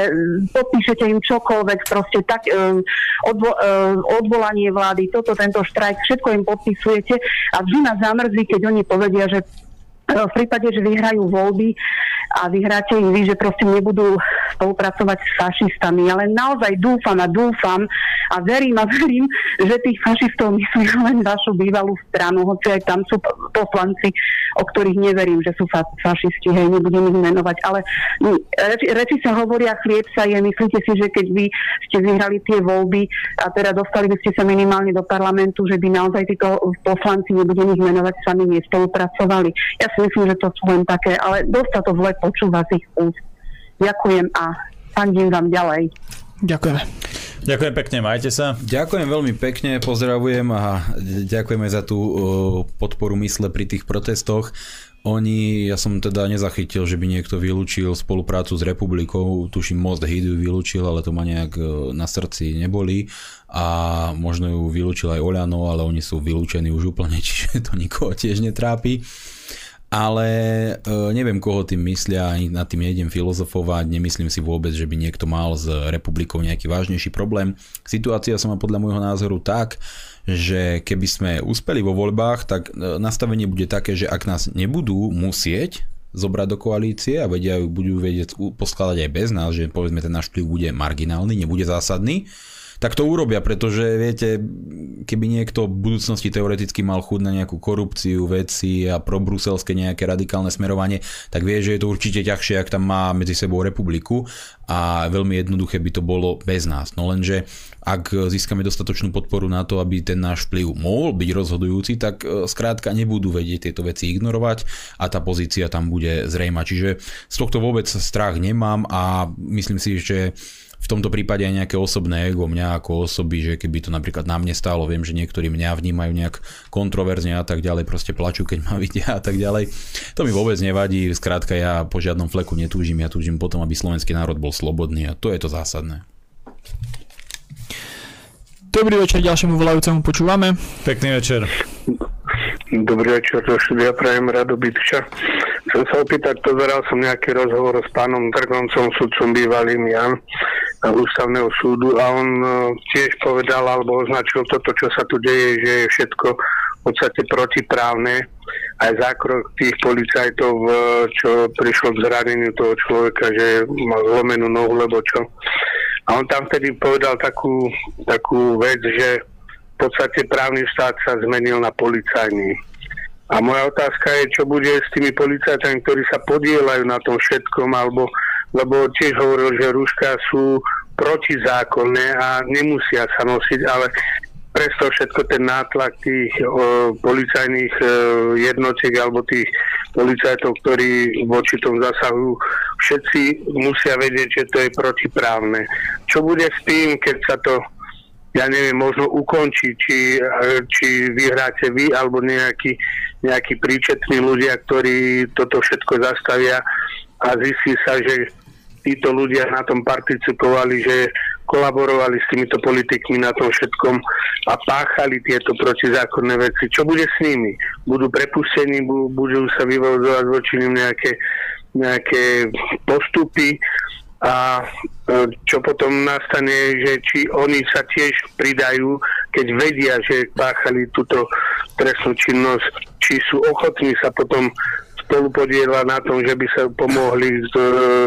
[SPEAKER 5] podpíšete im čokoľvek, proste tak odvo, odvolanie vlády, toto, tento štrajk, všetko im podpisujete a vždy ma zamrzí, keď oni povedia, že v prípade, že vyhrajú voľby a vyhráte ich vy, že proste nebudú spolupracovať s fašistami. Ale naozaj dúfam a dúfam a verím a verím, že tých fašistov myslí len vašu bývalú stranu, hoci aj tam sú poslanci, o ktorých neverím, že sú fa- fašisti, hej, nebudem ich menovať. Ale reči, reči sa hovoria, chlieb sa je, myslíte si, že keď vy ste vyhrali tie voľby a teda dostali by ste sa minimálne do parlamentu, že by naozaj títo poslanci, nebudem ich menovať, sami nespolupracovali. Ja myslím, že to sú len také, ale dosť sa to zle počúva z ich úst. Ďakujem a fandím vám ďalej.
[SPEAKER 2] Ďakujeme.
[SPEAKER 4] Ďakujem pekne, majte sa.
[SPEAKER 3] Ďakujem veľmi pekne, pozdravujem a ďakujeme za tú podporu mysle pri tých protestoch. Oni, ja som teda nezachytil, že by niekto vylúčil spoluprácu s republikou, tuším Most Hit ju vylúčil, ale to ma nejak na srdci neboli a možno ju vylúčil aj Oľano, ale oni sú vylúčení už úplne, (laughs) čiže to nikoho tiež netrápi ale e, neviem, koho tým myslia, ani nad tým nejdem filozofovať, nemyslím si vôbec, že by niekto mal s republikou nejaký vážnejší problém. Situácia sa má podľa môjho názoru tak, že keby sme uspeli vo voľbách, tak e, nastavenie bude také, že ak nás nebudú musieť zobrať do koalície a vedia, budú vedieť poskladať aj bez nás, že povedzme ten náš vplyv bude marginálny, nebude zásadný, tak to urobia, pretože viete, keby niekto v budúcnosti teoreticky mal chud na nejakú korupciu, veci a pro bruselské nejaké radikálne smerovanie, tak vie, že je to určite ťažšie, ak tam má medzi sebou republiku a veľmi jednoduché by to bolo bez nás. No lenže ak získame dostatočnú podporu na to, aby ten náš vplyv mohol byť rozhodujúci, tak e, skrátka nebudú vedieť tieto veci ignorovať a tá pozícia tam bude zrejma. Čiže z tohto vôbec strach nemám a myslím si, že v tomto prípade aj nejaké osobné ego mňa ako osoby, že keby to napríklad na mne stálo, viem, že niektorí mňa vnímajú nejak kontroverzne a tak ďalej, proste plačú, keď ma vidia a tak ďalej. To mi vôbec nevadí, skrátka ja po žiadnom fleku netúžim, ja túžim potom, aby slovenský národ bol slobodný a to je to zásadné.
[SPEAKER 2] Dobrý večer, ďalšiemu volajúcemu počúvame.
[SPEAKER 4] Pekný večer.
[SPEAKER 6] Dobrý večer do štúdia, prajem Radobytča. Chcem sa opýtať, pozeral som nejaký rozhovor s pánom Drgoncom, sudcom bývalým Jan ústavného súdu a on e, tiež povedal alebo označil toto, čo sa tu deje, že je všetko v podstate protiprávne. Aj zákrok tých policajtov, e, čo prišlo k zraneniu toho človeka, že mal zlomenú nohu, lebo čo. A on tam vtedy povedal takú, takú vec, že v podstate právny štát sa zmenil na policajný. A moja otázka je, čo bude s tými policajtami, ktorí sa podielajú na tom všetkom, alebo, lebo tiež hovoril, že rúška sú protizákonné a nemusia sa nosiť, ale presto všetko ten nátlak tých o, policajných o, e, jednotiek alebo tých policajtov, ktorí voči tomu zasahujú, všetci musia vedieť, že to je protiprávne. Čo bude s tým, keď sa to ja neviem, možno ukončiť, či, či vyhráte vy alebo nejakí, nejakí príčetní ľudia, ktorí toto všetko zastavia a zistí sa, že títo ľudia na tom participovali, že kolaborovali s týmito politikmi na tom všetkom a páchali tieto protizákonné veci. Čo bude s nimi? Budú prepustení, budú sa vyvozovať voči nim nejaké, nejaké postupy a e, čo potom nastane, že či oni sa tiež pridajú, keď vedia, že páchali túto trestnú činnosť, či sú ochotní sa potom spolu podiela na tom, že by sa pomohli z,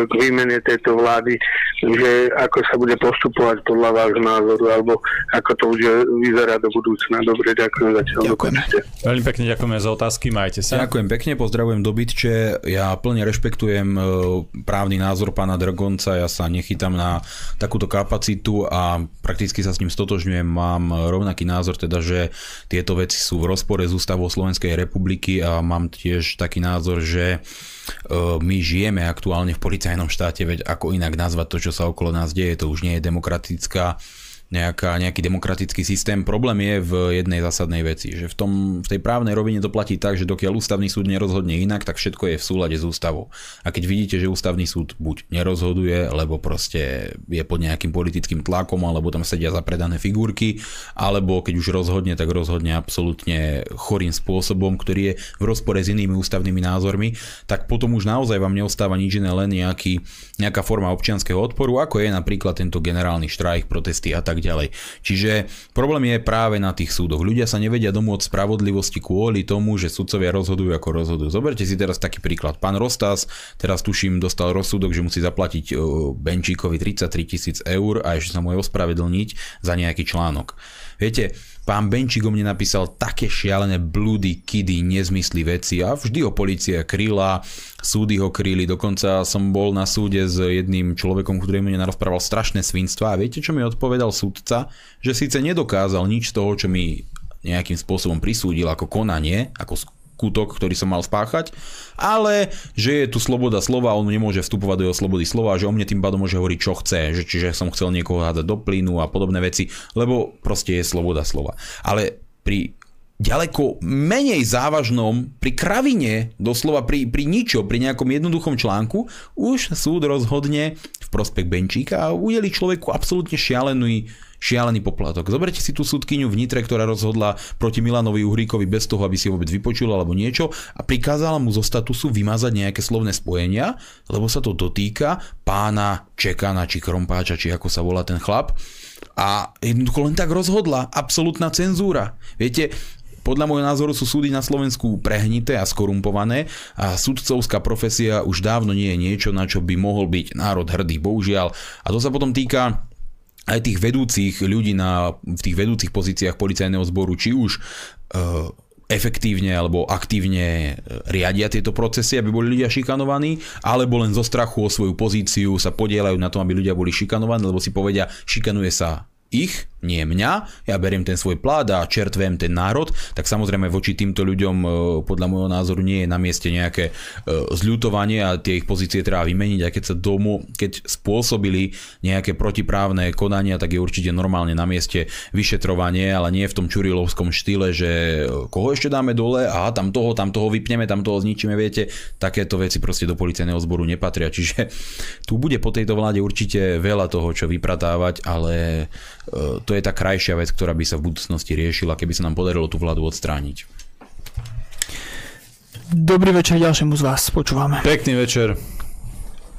[SPEAKER 6] k výmene tejto vlády, že ako sa bude postupovať podľa vášho názoru, alebo ako to bude vyzerať do budúcna. Dobre, ďakujem zatiaľ.
[SPEAKER 2] Ďakujem.
[SPEAKER 4] Veľmi pekne ďakujeme za otázky, majte sa.
[SPEAKER 3] Ďakujem pekne, pozdravujem do Bytče. Ja plne rešpektujem e, právny názor pána Dragonca, ja sa nechytám na takúto kapacitu a prakticky sa s ním stotožňujem. Mám rovnaký názor, teda, že tieto veci sú v rozpore s ústavou Slovenskej republiky a mám tiež taký názor, názor, že e, my žijeme aktuálne v policajnom štáte, veď ako inak nazvať to, čo sa okolo nás deje, to už nie je demokratická nejaká, nejaký demokratický systém. Problém je v jednej zásadnej veci, že v, tom, v tej právnej rovine to platí tak, že dokiaľ ústavný súd nerozhodne inak, tak všetko je v súlade s ústavou. A keď vidíte, že ústavný súd buď nerozhoduje, lebo proste je pod nejakým politickým tlakom, alebo tam sedia zapredané figurky, alebo keď už rozhodne, tak rozhodne absolútne chorým spôsobom, ktorý je v rozpore s inými ústavnými názormi, tak potom už naozaj vám neostáva nič iné, len nejaký, nejaká forma občianského odporu, ako je napríklad tento generálny štrajk, protesty a tak ďalej. Čiže problém je práve na tých súdoch. Ľudia sa nevedia domôcť spravodlivosti kvôli tomu, že sudcovia rozhodujú ako rozhodujú. Zoberte si teraz taký príklad. Pán Rostas teraz tuším dostal rozsudok, že musí zaplatiť Benčíkovi 33 tisíc eur a ešte sa mu ospravedlniť za nejaký článok. Viete, pán Benčík o mne napísal také šialené blúdy, kidy, nezmysly veci a vždy ho policia kryla, súdy ho kryli, dokonca som bol na súde s jedným človekom, ktorý mi narozprával strašné svinstva a viete, čo mi odpovedal súdca? Že síce nedokázal nič z toho, čo mi nejakým spôsobom prisúdil ako konanie, ako skutok, ktorý som mal spáchať, ale že je tu sloboda slova, on nemôže vstupovať do jeho slobody slova, že o mne tým pádom môže hovoriť, čo chce, že čiže som chcel niekoho hádať do plynu a podobné veci, lebo proste je sloboda slova. Ale pri ďaleko menej závažnom, pri kravine, doslova pri, pri ničo, pri nejakom jednoduchom článku, už súd rozhodne v prospech Benčíka a udeli človeku absolútne šialený šialený poplatok. Zoberte si tú súdkyňu v Nitre, ktorá rozhodla proti Milanovi Uhríkovi bez toho, aby si vôbec vypočul alebo niečo a prikázala mu zo statusu vymazať nejaké slovné spojenia, lebo sa to dotýka pána Čekana či Krompáča, či ako sa volá ten chlap. A jednoducho len tak rozhodla. Absolutná cenzúra. Viete, podľa môjho názoru sú súdy na Slovensku prehnité a skorumpované a sudcovská profesia už dávno nie je niečo, na čo by mohol byť národ hrdý, bohužiaľ. A to sa potom týka aj tých vedúcich ľudí na, v tých vedúcich pozíciách policajného zboru, či už uh, efektívne alebo aktívne e, riadia tieto procesy, aby boli ľudia šikanovaní, alebo len zo strachu o svoju pozíciu sa podielajú na tom, aby ľudia boli šikanovaní, lebo si povedia, šikanuje sa ich, nie mňa, ja beriem ten svoj plát a čertvem ten národ, tak samozrejme voči týmto ľuďom e, podľa môjho názoru nie je na mieste nejaké e, zľutovanie a tie ich pozície treba vymeniť. A keď sa domu, keď spôsobili nejaké protiprávne konania, tak je určite normálne na mieste vyšetrovanie, ale nie v tom čurilovskom štýle, že e, koho ešte dáme dole, a tam toho, tam toho vypneme, tam toho zničíme, viete, takéto veci proste do policajného zboru nepatria, čiže tu bude po tejto vláde určite veľa toho, čo vypratávať, ale je tá krajšia vec, ktorá by sa v budúcnosti riešila, keby sa nám podarilo tú vládu odstrániť.
[SPEAKER 2] Dobrý večer ďalšiemu z vás, počúvame.
[SPEAKER 4] Pekný večer.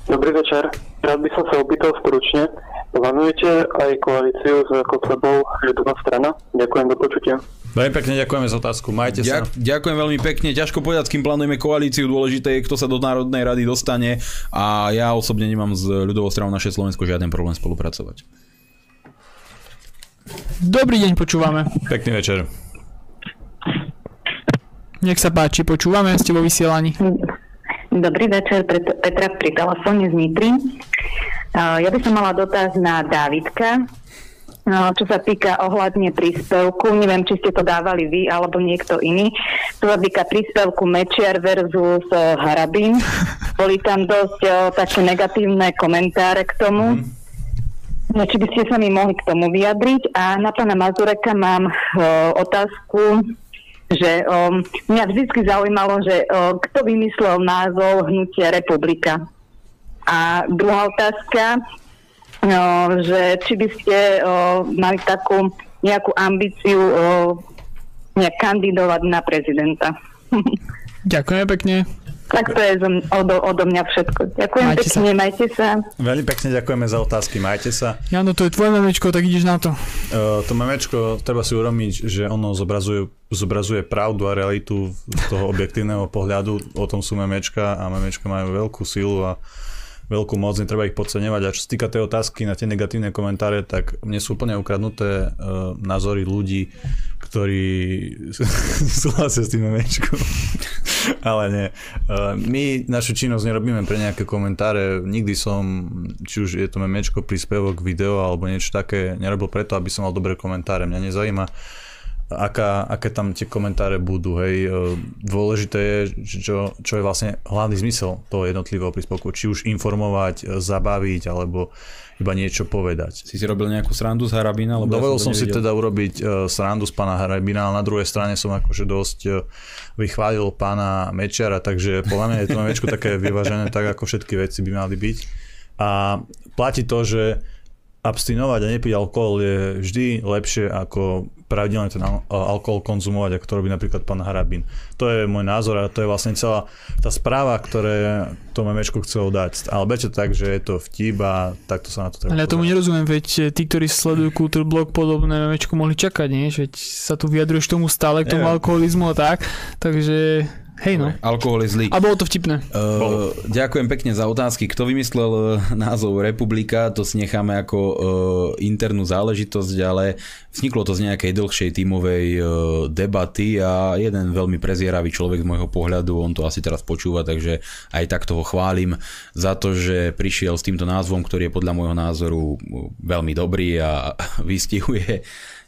[SPEAKER 7] Dobrý večer. Rád by som sa opýtal stručne. Plánujete aj koalíciu s Kotlebou ľudová strana? Ďakujem, do počutia.
[SPEAKER 4] Veľmi pekne ďakujeme za otázku, majte sa.
[SPEAKER 3] Ďak, ďakujem veľmi pekne, ťažko povedať, s kým plánujeme koalíciu, dôležité je, kto sa do Národnej rady dostane a ja osobne nemám s ľudovou stranou naše Slovensko žiaden problém spolupracovať.
[SPEAKER 2] Dobrý deň, počúvame.
[SPEAKER 4] Pekný večer.
[SPEAKER 2] Nech sa páči, počúvame, ste vo vysielaní.
[SPEAKER 5] Dobrý večer, Petra pri telefóne z Nitry. Ja by som mala dotaz na Dávidka, čo sa týka ohľadne príspevku. Neviem, či ste to dávali vy alebo niekto iný. Čo sa týka príspevku Mečiar versus Harabín. Boli tam dosť také negatívne komentáre k tomu. Mm No, či by ste sa mi mohli k tomu vyjadriť. A na pána Mazureka mám o, otázku, že o, mňa vždy zaujímalo, že o, kto vymyslel názov Hnutie republika. A druhá otázka, o, že či by ste o, mali takú nejakú ambíciu o, nejak kandidovať na prezidenta. (laughs)
[SPEAKER 2] Ďakujem pekne.
[SPEAKER 5] Tak to je odo, odo mňa všetko. Ďakujem majte pekne, sa. majte sa.
[SPEAKER 4] Veľmi pekne ďakujeme za otázky, majte sa.
[SPEAKER 2] Jano, to je tvoje memečko, tak ideš na to.
[SPEAKER 4] Uh, to memečko, treba si urobiť, že ono zobrazuje, zobrazuje pravdu a realitu z toho objektívneho pohľadu. O tom sú memečka a memečka majú veľkú silu a veľkú moc, netreba ich podceňovať. A čo sa týka tej otázky na tie negatívne komentáre, tak mne sú úplne ukradnuté uh, názory ľudí, ktorí (laughs) súhlasia s tým memečkom. (laughs) Ale nie. My našu činnosť nerobíme pre nejaké komentáre. Nikdy som, či už je to memečko, príspevok, video alebo niečo také, nerobil preto, aby som mal dobré komentáre. Mňa nezajíma aká, aké tam tie komentáre budú. Hej. E, Dôležité je, čo, čo je vlastne hlavný zmysel toho jednotlivého príspevku. Či už informovať, e, zabaviť, alebo iba niečo povedať.
[SPEAKER 3] Si si robil nejakú srandu z Harabina? Lebo
[SPEAKER 4] Dovolil
[SPEAKER 3] ja
[SPEAKER 4] som si
[SPEAKER 3] nevidel.
[SPEAKER 4] teda urobiť uh, srandu z pána Harabina, ale na druhej strane som akože dosť vychválil pána Mečiara, takže podľa mňa je to memečko také vyvážené, tak ako všetky veci by mali byť. A platí to, že abstinovať a nepiť alkohol je vždy lepšie ako pravidelne ten al- alkohol konzumovať, ako to robí napríklad pán Harabin. To je môj názor a to je vlastne celá tá správa, ktoré to memečko chcelo dať. Ale berte tak, že je to vtip a takto sa na to treba
[SPEAKER 2] Ale ja tomu
[SPEAKER 4] pozerať.
[SPEAKER 2] nerozumiem, veď tí, ktorí sledujú Kultúrblog, podobné memečko mohli čakať, nie? Veď sa tu vyjadruješ tomu stále, k tomu
[SPEAKER 4] Neviem.
[SPEAKER 2] alkoholizmu a tak, takže hej no.
[SPEAKER 3] Alkohol je zlý.
[SPEAKER 2] A bolo to vtipné.
[SPEAKER 3] Uh, ďakujem pekne za otázky. Kto vymyslel uh, názov Republika, to si necháme ako uh, internú záležitosť, ale vzniklo to z nejakej dlhšej tímovej uh, debaty a jeden veľmi prezieravý človek z môjho pohľadu, on to asi teraz počúva, takže aj tak toho chválim za to, že prišiel s týmto názvom, ktorý je podľa môjho názoru veľmi dobrý a (laughs) vystihuje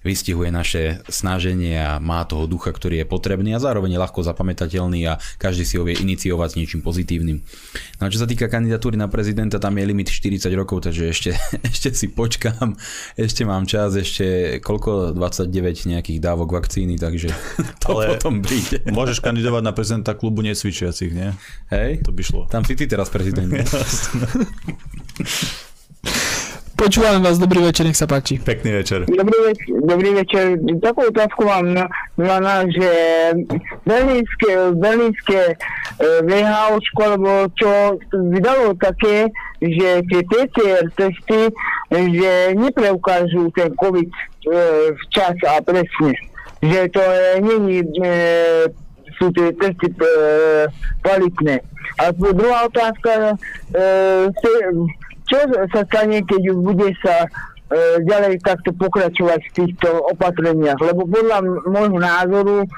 [SPEAKER 3] vystihuje naše snaženie a má toho ducha, ktorý je potrebný a zároveň je ľahko zapamätateľný a každý si ho vie iniciovať s niečím pozitívnym. No a čo sa týka kandidatúry na prezidenta, tam je limit 40 rokov, takže ešte, (laughs) ešte si počkám, ešte mám čas, ešte koľko, 29 nejakých dávok vakcíny, takže (laughs) to
[SPEAKER 4] Ale-
[SPEAKER 3] potom príde. (laughs)
[SPEAKER 4] Môžeš kandidovať na prezidenta klubu necvičiacich, nie?
[SPEAKER 3] Hej?
[SPEAKER 4] To by šlo.
[SPEAKER 3] Tam si ty teraz prezident.
[SPEAKER 2] Počúvam vás, dobrý večer, nech sa páči.
[SPEAKER 4] Pekný večer.
[SPEAKER 8] Dobrý večer, dobrý večer. Takú otázku mám na, na, na že berlínske, berlínske e, VHOčko, alebo čo vydalo také, že tie PCR testy, že nepreukážu ten COVID e, včas a presne. Že to e, není, e, sú tie testy e, kvalitné. A druhá otázka, e, čo sa stane, keď bude sa e, ďalej takto pokračovať v týchto opatreniach? Lebo podľa môjho názoru e,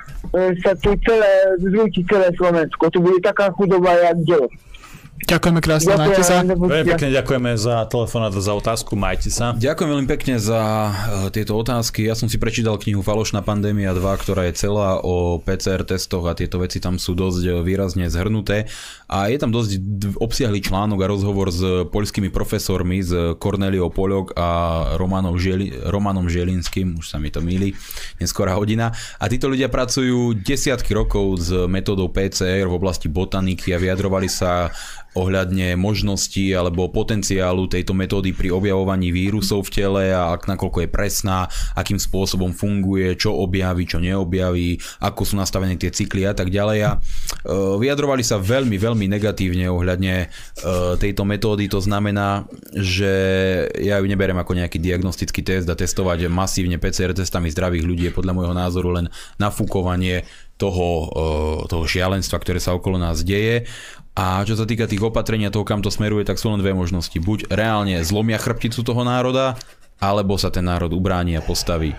[SPEAKER 8] sa tu celé, zrúti celé Slovensko. Tu bude taká chudoba, jak ďalej.
[SPEAKER 2] Ďakujeme krásne, majte sa.
[SPEAKER 4] Veľmi pekne ďakujeme za telefonát a za otázku. Majte sa.
[SPEAKER 3] Ďakujem veľmi pekne za eh, tieto otázky. Ja som si prečítal knihu Falošná pandémia 2, ktorá je celá o PCR testoch a tieto veci tam sú dosť eh, výrazne zhrnuté. A je tam dosť obsiahly článok a rozhovor s poľskými profesormi, s Corneliou Poľok a Romanom, Žieli, Romanom Žielinským, už sa mi to míli, neskorá hodina. A títo ľudia pracujú desiatky rokov s metódou PCR v oblasti botaniky a vyjadrovali sa ohľadne možností alebo potenciálu tejto metódy pri objavovaní vírusov v tele a ak nakoľko je presná, akým spôsobom funguje, čo objaví, čo neobjaví, ako sú nastavené tie cykly a tak ďalej. A e, vyjadrovali sa veľmi, veľmi negatívne ohľadne e, tejto metódy. To znamená, že ja ju neberiem ako nejaký diagnostický test a testovať masívne PCR testami zdravých ľudí je podľa môjho názoru len nafúkovanie toho, e, toho šialenstva, ktoré sa okolo nás deje. A čo sa týka tých opatrení a toho, kam to smeruje, tak sú len dve možnosti. Buď reálne zlomia chrbticu toho národa, alebo sa ten národ ubráni a postaví.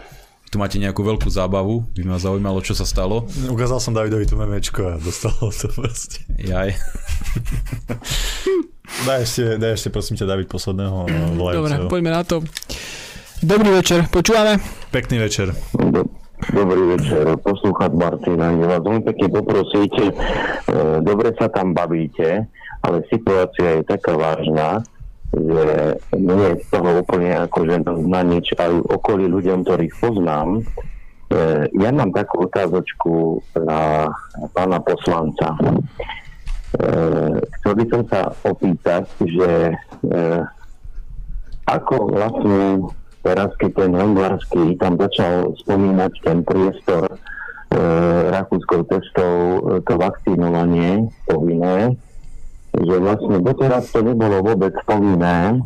[SPEAKER 3] Tu máte nejakú veľkú zábavu, by ma zaujímalo, čo sa stalo.
[SPEAKER 4] Ukázal som Davidovi to memečko a dostalo (laughs) to proste.
[SPEAKER 3] Jaj.
[SPEAKER 4] Daj ešte, daj ešte prosím ťa David posledného eh,
[SPEAKER 2] Dobre,
[SPEAKER 4] volajúceho.
[SPEAKER 2] poďme na to. Dobrý večer, počúvame.
[SPEAKER 4] Pekný večer.
[SPEAKER 9] Dobrý večer, poslúchať Martina. Ja vás veľmi pekne poprosiť, e, dobre sa tam bavíte, ale situácia je taká vážna, že nie je z toho úplne akože na nič aj okolí ľuďom, ktorých poznám. E, Ja mám takú otázočku na pána poslanca. E, Chcel by som sa opýtať, že e, ako vlastne teraz, keď ten Hongvarský tam začal spomínať ten priestor e, rakúskou cestou, e, to vakcinovanie povinné, že vlastne doteraz to nebolo vôbec povinné,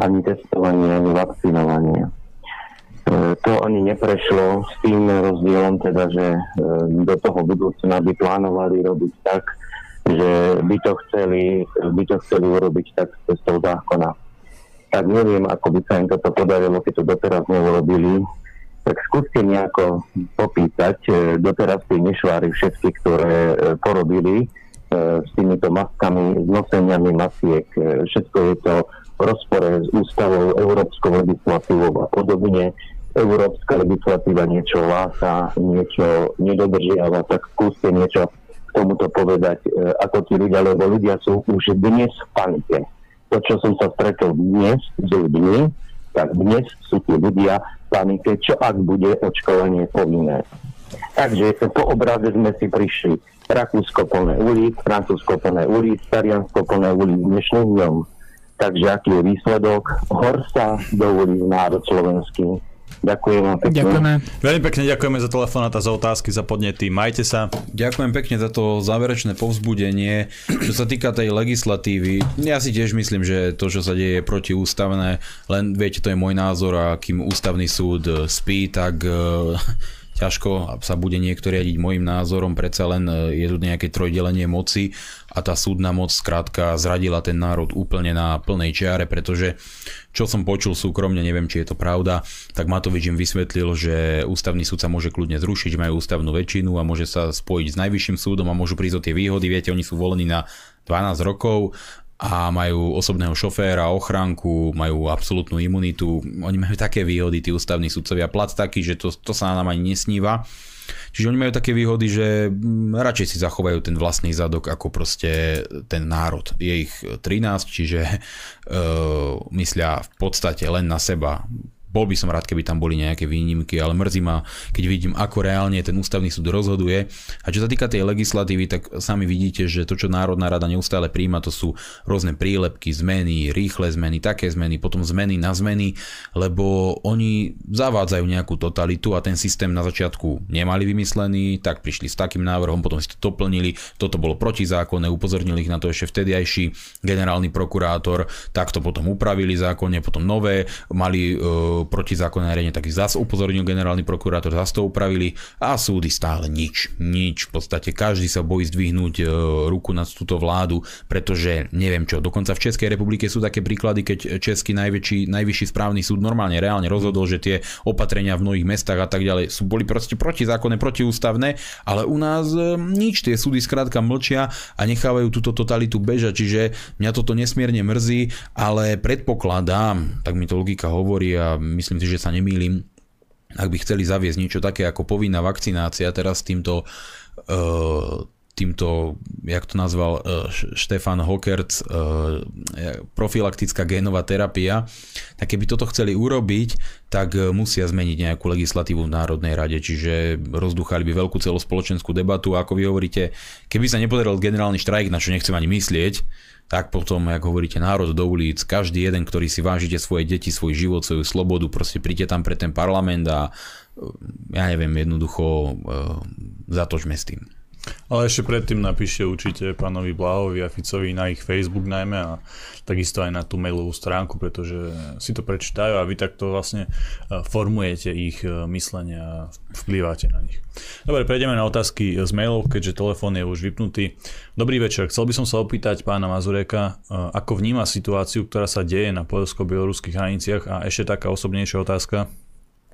[SPEAKER 9] ani testovanie, ani vakcinovanie. E, to ani neprešlo s tým rozdielom, teda, že e, do toho budúcna by plánovali robiť tak, že by to chceli, by to chceli urobiť tak cestou zákona tak neviem, ako by sa im toto podarilo, keď to doteraz neurobili. Tak skúste nejako popýtať e, doteraz tie nešváry všetky, ktoré e, porobili e, s týmito maskami, s noseniami masiek. Všetko je to v rozpore s ústavou, európskou legislatívou a podobne. európska legislatíva niečo hlása, niečo nedodržiava, tak skúste niečo k tomuto povedať, ako tí ľudia, lebo ľudia sú už dnes v panike. To, čo som sa stretol dnes s ľuďmi, tak dnes sú tí ľudia panike, čo ak bude očkovanie povinné. Takže po obraze sme si prišli Rakúsko plné ulic, Francúzsko plné ulic, Taliansko plné ulic dnešným dňom. Takže aký je výsledok? Horsa do ulic národ slovenský. Ďakujem vám pekne.
[SPEAKER 2] Ďakujeme.
[SPEAKER 4] Veľmi pekne ďakujeme za telefonát a za otázky, za podnety. Majte sa.
[SPEAKER 3] Ďakujem pekne za to záverečné povzbudenie. Čo sa týka tej legislatívy, ja si tiež myslím, že to, čo sa deje je protiústavné, len viete, to je môj názor a kým ústavný súd spí, tak eh, ťažko sa bude niekto riadiť môjim názorom, predsa len e, je tu nejaké trojdelenie moci a tá súdna moc skrátka zradila ten národ úplne na plnej čiare, pretože čo som počul súkromne, neviem, či je to pravda, tak Matovič im vysvetlil, že ústavný súd sa môže kľudne zrušiť, majú ústavnú väčšinu a môže sa spojiť s najvyšším súdom a môžu prísť o tie výhody. Viete, oni sú volení na 12 rokov a majú osobného šoféra, ochránku, majú absolútnu imunitu. Oni majú také výhody, tí ústavní sudcovia, plat taký, že to, to sa nám ani nesníva. Čiže oni majú také výhody, že mm, radšej si zachovajú ten vlastný zadok ako proste ten národ. Je ich 13, čiže uh, (laughs) myslia v podstate len na seba bol by som rád, keby tam boli nejaké výnimky, ale mrzí ma, keď vidím, ako reálne ten ústavný súd rozhoduje. A čo sa týka tej legislatívy, tak sami vidíte, že to, čo Národná rada neustále príjma, to sú rôzne prílepky, zmeny, rýchle zmeny, také zmeny, potom zmeny na zmeny, lebo oni zavádzajú nejakú totalitu a ten systém na začiatku nemali vymyslený, tak prišli s takým návrhom, potom si to doplnili, toto bolo protizákonné, upozornili ich na to ešte vtediajší generálny prokurátor, tak to potom upravili zákonne, potom nové, mali protizákonné nariadenie, tak zase upozornil generálny prokurátor, zase to upravili a súdy stále nič, nič. V podstate každý sa bojí zdvihnúť e, ruku na túto vládu, pretože neviem čo, dokonca v Českej republike sú také príklady, keď Český najväčší, najvyšší správny súd normálne reálne rozhodol, že tie opatrenia v mnohých mestách a tak ďalej sú boli proste protizákonné, protiústavné, ale u nás e, nič, tie súdy skrátka mlčia a nechávajú túto totalitu bežať, čiže mňa toto nesmierne mrzí, ale predpokladám, tak mi to logika hovorí a myslím si, že sa nemýlim, ak by chceli zaviesť niečo také ako povinná vakcinácia teraz týmto uh, týmto, jak to nazval uh, Štefan Hockerc, uh, profilaktická génová terapia, tak keby toto chceli urobiť, tak musia zmeniť nejakú legislatívu v Národnej rade, čiže rozduchali by veľkú celospoločenskú debatu. Ako vy hovoríte, keby sa nepodaril generálny štrajk, na čo nechcem ani myslieť, tak potom, ako hovoríte, národ do ulic, každý jeden, ktorý si vážite svoje deti, svoj život, svoju slobodu, proste príďte tam pre ten parlament a ja neviem, jednoducho uh, zatočme s tým.
[SPEAKER 4] Ale ešte predtým napíšte určite pánovi Blahovi a Ficovi na ich Facebook najmä a takisto aj na tú mailovú stránku, pretože si to prečítajú a vy takto vlastne e, formujete ich e, myslenie a vplývate na nich. Dobre, prejdeme na otázky z mailov, keďže telefón je už vypnutý. Dobrý večer, chcel by som sa opýtať pána Mazureka, e, ako vníma situáciu, ktorá sa deje na poľsko-bieloruských hraniciach a ešte taká osobnejšia otázka,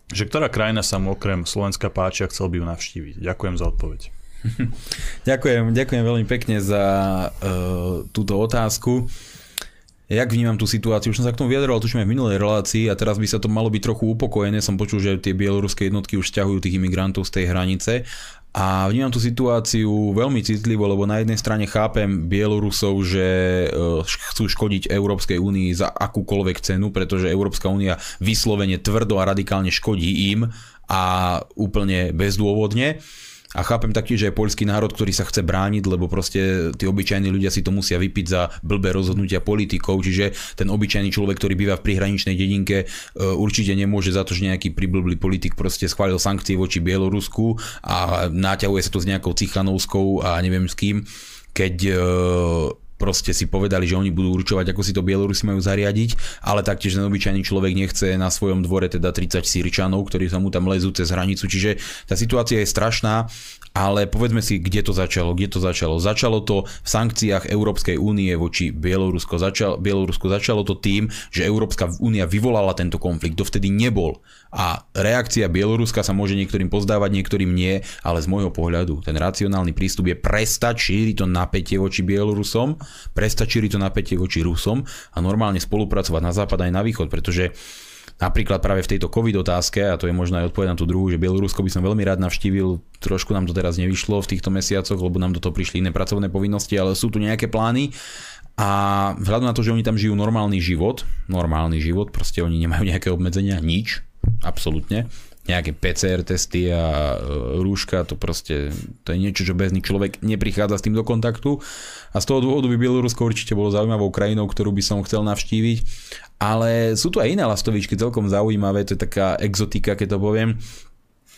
[SPEAKER 4] že ktorá krajina sa mu okrem Slovenska páči a chcel by ju navštíviť. Ďakujem za odpoveď. (laughs)
[SPEAKER 3] ďakujem, ďakujem veľmi pekne za uh, túto otázku. Jak vnímam tú situáciu? Už som sa k tomu vyjadroval, tuším aj v minulej relácii a teraz by sa to malo byť trochu upokojené. Som počul, že tie bieloruské jednotky už ťahujú tých imigrantov z tej hranice a vnímam tú situáciu veľmi citlivo, lebo na jednej strane chápem Bielorusov, že e, chcú škodiť Európskej únii za akúkoľvek cenu, pretože Európska únia vyslovene tvrdo a radikálne škodí im a úplne bezdôvodne. A chápem taktiež, je poľský národ, ktorý sa chce brániť, lebo proste tí obyčajní ľudia si to musia vypiť za blbé rozhodnutia politikov, čiže ten obyčajný človek, ktorý býva v prihraničnej dedinke, e, určite nemôže za to, že nejaký priblblý politik proste schválil sankcie voči Bielorusku a náťahuje sa to s nejakou Cichanovskou a neviem s kým, keď e, proste si povedali, že oni budú určovať, ako si to Bielorusi majú zariadiť, ale taktiež ten obyčajný človek nechce na svojom dvore teda 30 Syričanov, ktorí sa mu tam lezú cez hranicu, čiže tá situácia je strašná, ale povedzme si, kde to začalo, kde to začalo. Začalo to v sankciách Európskej únie voči Bielorusko. Začal, Bielorusko začalo to tým, že Európska únia vyvolala tento konflikt, dovtedy nebol. A reakcia Bieloruska sa môže niektorým pozdávať, niektorým nie, ale z môjho pohľadu ten racionálny prístup je prestať šíriť to napätie voči Bielorusom, prestať šíriť to napätie voči Rusom a normálne spolupracovať na západ aj na východ, pretože napríklad práve v tejto COVID otázke, a to je možno aj odpoveď na tú druhú, že Bielorusko by som veľmi rád navštívil, trošku nám to teraz nevyšlo v týchto mesiacoch, lebo nám do toho prišli iné pracovné povinnosti, ale sú tu nejaké plány. A vzhľadom na to, že oni tam žijú normálny život, normálny život, proste oni nemajú nejaké obmedzenia, nič, absolútne, nejaké PCR testy a e, rúška, to proste, to je niečo, čo bežný človek neprichádza s tým do kontaktu. A z toho dôvodu by Bielorusko určite bolo zaujímavou krajinou, ktorú by som chcel navštíviť, ale sú tu aj iné lastovičky celkom zaujímavé, to je taká exotika, keď to poviem,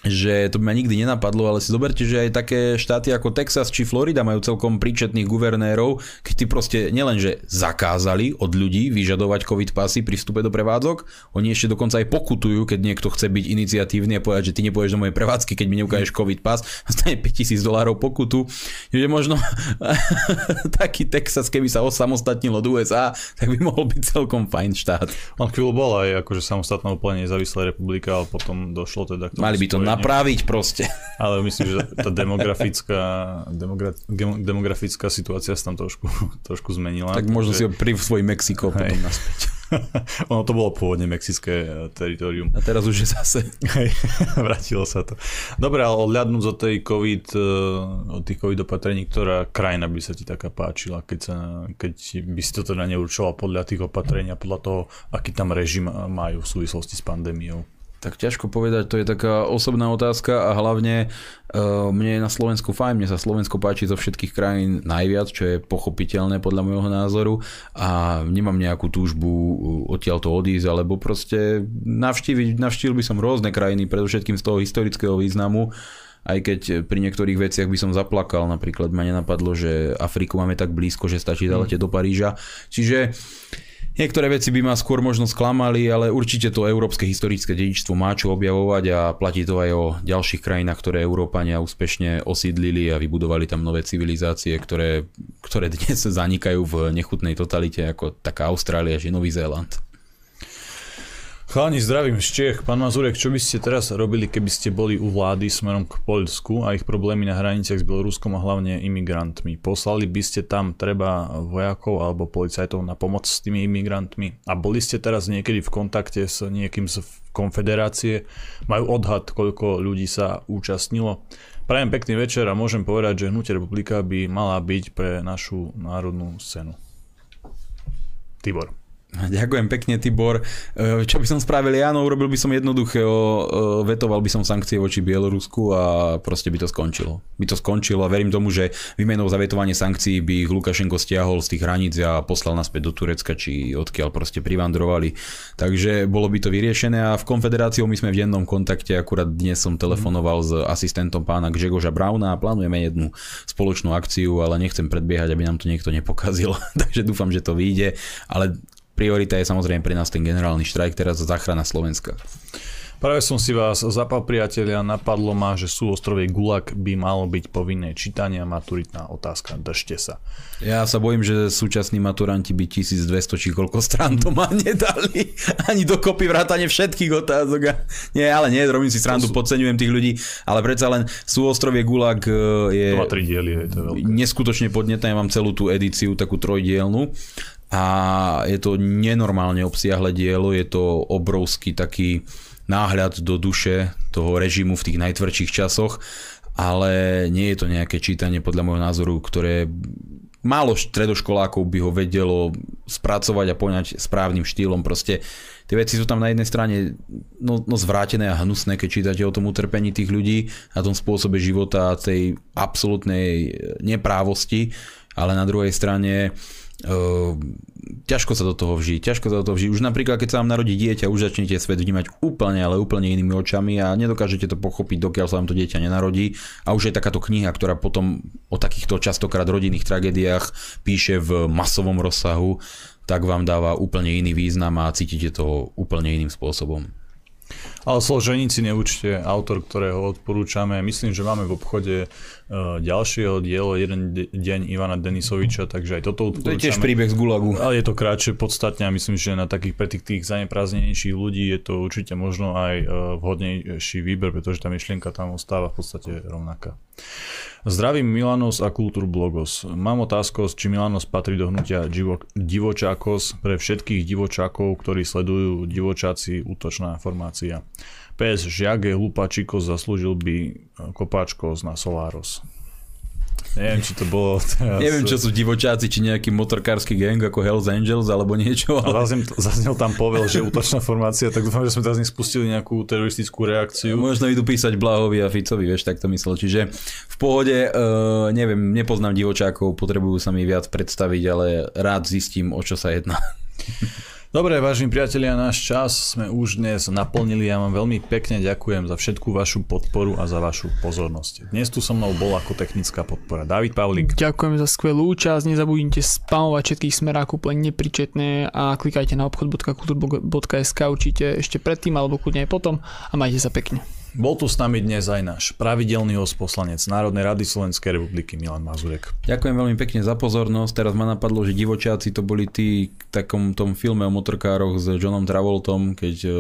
[SPEAKER 3] že to by ma nikdy nenapadlo, ale si zoberte, že aj také štáty ako Texas či Florida majú celkom príčetných guvernérov, keď ty proste nielenže zakázali od ľudí vyžadovať covid pasy pri vstupe do prevádzok, oni ešte dokonca aj pokutujú, keď niekto chce byť iniciatívny a povedať, že ty nepôjdeš do mojej prevádzky, keď mi neukážeš covid pas (laughs) stane 5000 dolárov pokutu. Že možno (laughs) taký Texas, keby sa osamostatnil od USA, tak by mohol byť celkom fajn štát.
[SPEAKER 4] On chvíľu bol aj akože samostatná úplne nezávislá republika, ale potom došlo teda k tomu
[SPEAKER 3] Mali by to napraviť proste. (laughs)
[SPEAKER 4] Ale myslím, že tá demografická, demogra, demografická situácia sa tam trošku, trošku zmenila.
[SPEAKER 3] Tak možno si ho pri svoj Mexiko potom naspäť. (laughs)
[SPEAKER 4] ono to bolo pôvodne mexické eh, teritorium.
[SPEAKER 3] A teraz už je zase.
[SPEAKER 4] Hej, (laughs) vrátilo sa to. Dobre, ale odľadnúť od tej COVID, eh, od tých COVID opatrení, ktorá krajina by sa ti taká páčila, keď, sa, keď by si to teda neurčoval podľa tých opatrení a podľa toho, aký tam režim majú v súvislosti s pandémiou?
[SPEAKER 3] Tak ťažko povedať, to je taká osobná otázka a hlavne uh, mne je na Slovensku fajn, mne sa Slovensko páči zo všetkých krajín najviac, čo je pochopiteľné podľa môjho názoru a nemám nejakú túžbu odtiaľ to odísť, alebo proste navštíviť, navštívil by som rôzne krajiny, predovšetkým z toho historického významu, aj keď pri niektorých veciach by som zaplakal, napríklad ma nenapadlo, že Afriku máme tak blízko, že stačí zaletieť do Paríža. Čiže Niektoré veci by ma skôr možno sklamali, ale určite to európske historické dedičstvo má čo objavovať a platí to aj o ďalších krajinách, ktoré Európania úspešne osídlili a vybudovali tam nové civilizácie, ktoré, ktoré dnes zanikajú v nechutnej totalite ako taká Austrália či Nový Zéland.
[SPEAKER 4] Chalani, zdravím z Čech. Pán Mazurek, čo by ste teraz robili, keby ste boli u vlády smerom k Poľsku a ich problémy na hraniciach s Bieloruskom a hlavne imigrantmi? Poslali by ste tam treba vojakov alebo policajtov na pomoc s tými imigrantmi? A boli ste teraz niekedy v kontakte s niekým z konfederácie? Majú odhad, koľko ľudí sa účastnilo? Prajem pekný večer a môžem povedať, že Hnutie republika by mala byť pre našu národnú scénu. Tibor.
[SPEAKER 3] Ďakujem pekne, Tibor. E, čo by som spravil ja? No, urobil by som jednoduchého, e, vetoval by som sankcie voči Bielorusku a proste by to skončilo. By to skončilo a verím tomu, že výmenou za vetovanie sankcií by ich Lukašenko stiahol z tých hraníc a poslal naspäť do Turecka, či odkiaľ proste privandrovali. Takže bolo by to vyriešené a v konfederáciou my sme v dennom kontakte, akurát dnes som telefonoval s asistentom pána Gžegoža Brauna a plánujeme jednu spoločnú akciu, ale nechcem predbiehať, aby nám to niekto nepokazil. (laughs) Takže dúfam, že to vyjde, ale priorita je samozrejme pre nás ten generálny štrajk, teraz záchrana Slovenska.
[SPEAKER 4] Práve som si vás zapal priatelia, napadlo ma, že sú ostrovie Gulag by malo byť povinné čítanie a maturitná otázka. Držte sa.
[SPEAKER 3] Ja sa bojím, že súčasní maturanti by 1200 či koľko strán to ma (laughs) nedali. Ani dokopy vrátane všetkých otázok. Nie, ale nie, robím si srandu, sú... podceňujem tých ľudí, ale predsa len sú ostrovie Gulag e, je,
[SPEAKER 4] to má tri diely, je to veľké.
[SPEAKER 3] neskutočne podnetné. Ja mám celú tú edíciu, takú trojdielnu a je to nenormálne obsiahle dielo, je to obrovský taký náhľad do duše toho režimu v tých najtvrdších časoch, ale nie je to nejaké čítanie podľa môjho názoru, ktoré málo stredoškolákov by ho vedelo spracovať a poňať správnym štýlom. Proste tie veci sú tam na jednej strane no, no zvrátené a hnusné, keď čítate o tom utrpení tých ľudí a tom spôsobe života tej absolútnej neprávosti, ale na druhej strane Uh, ťažko sa do toho vžiť, ťažko sa do toho vžiť. Už napríklad, keď sa vám narodí dieťa, už začnete svet vnímať úplne, ale úplne inými očami a nedokážete to pochopiť, dokiaľ sa vám to dieťa nenarodí. A už je takáto kniha, ktorá potom o takýchto častokrát rodinných tragédiách píše v masovom rozsahu, tak vám dáva úplne iný význam a cítite to úplne iným spôsobom.
[SPEAKER 4] Ale Solženici neučte, autor, ktorého odporúčame. Myslím, že máme v obchode uh, ďalšieho dielo, jeden deň Ivana Denisoviča, takže aj toto odporúčame.
[SPEAKER 3] To je tiež príbeh z Gulagu.
[SPEAKER 4] Ale je to krátšie podstatne a myslím, že na takých pre tých, tých zaneprázdnenejších ľudí je to určite možno aj uh, vhodnejší výber, pretože tá myšlienka tam ostáva v podstate rovnaká. Zdravím Milanos a Kultúrblogos. Mám otázku, či Milanos patrí do hnutia divo, divočákos pre všetkých divočákov, ktorí sledujú divočáci útočná formácia. PS Žiage Lupačikos zaslúžil by kopáčkos na Solaros. Neviem, či to bolo teraz...
[SPEAKER 3] Neviem, čo sú divočáci, či nejaký motorkársky gang ako Hells Angels alebo niečo. Ale...
[SPEAKER 4] Zaznel, zaznel tam povel, že útočná formácia, tak dúfam, že sme teraz nespustili nejakú teroristickú reakciu.
[SPEAKER 3] Možno idú písať Blahovi a Ficovi, vieš, tak to myslel. Čiže v pohode, uh, neviem, nepoznám divočákov, potrebujú sa mi viac predstaviť, ale rád zistím, o čo sa jedná. (laughs)
[SPEAKER 4] Dobre, vážení priatelia, náš čas sme už dnes naplnili. Ja vám veľmi pekne ďakujem za všetku vašu podporu a za vašu pozornosť. Dnes tu so mnou bol ako technická podpora David Pavlík.
[SPEAKER 2] Ďakujem za skvelú účasť, nezabudnite spamovať všetkých smerákov úplne nepričetné a klikajte na obchod.kultur.sk určite ešte predtým alebo kľudne aj potom a majte sa pekne.
[SPEAKER 4] Bol tu s nami dnes aj náš pravidelný poslanec Národnej rady Slovenskej republiky Milan Mazurek.
[SPEAKER 3] Ďakujem veľmi pekne za pozornosť. Teraz ma napadlo, že divočáci to boli tí v takom tom filme o motorkároch s Johnom Travoltom, keď uh,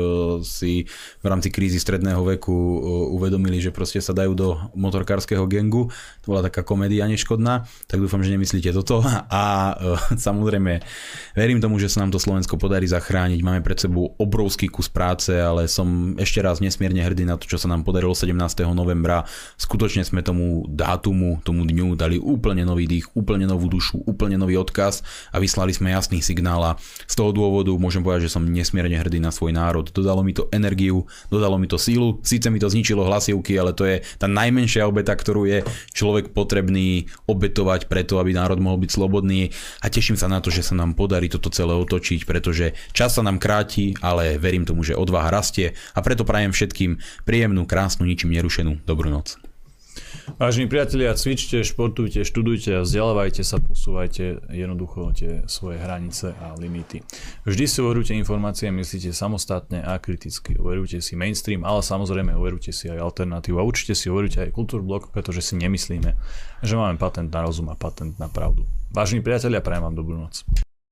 [SPEAKER 3] si v rámci krízy stredného veku uh, uvedomili, že proste sa dajú do motorkárskeho gengu. To bola taká komédia neškodná, tak dúfam, že nemyslíte toto. (laughs) A uh, samozrejme, verím tomu, že sa nám to Slovensko podarí zachrániť. Máme pred sebou obrovský kus práce, ale som ešte raz nesmierne hrdý na to, sa nám podarilo 17. novembra. Skutočne sme tomu dátumu, tomu dňu dali úplne nový dých, úplne novú dušu, úplne nový odkaz a vyslali sme jasný signál a z toho dôvodu môžem povedať, že som nesmierne hrdý na svoj národ. Dodalo mi to energiu, dodalo mi to sílu, síce mi to zničilo hlasivky, ale to je tá najmenšia obeta, ktorú je človek potrebný obetovať preto, aby národ mohol byť slobodný a teším sa na to, že sa nám podarí toto celé otočiť, pretože čas sa nám kráti, ale verím tomu, že odvaha rastie a preto prajem všetkým príjemný príjemnú, krásnu, ničím nerušenú dobrú noc.
[SPEAKER 4] Vážení priatelia, cvičte, športujte, študujte a vzdelávajte sa, posúvajte jednoducho tie svoje hranice a limity. Vždy si overujte informácie, myslíte samostatne a kriticky. Overujte si mainstream, ale samozrejme overujte si aj alternatívu a určite si overujte aj kultúrblok, pretože si nemyslíme, že máme patent na rozum a patent na pravdu. Vážení priatelia, prajem vám dobrú noc.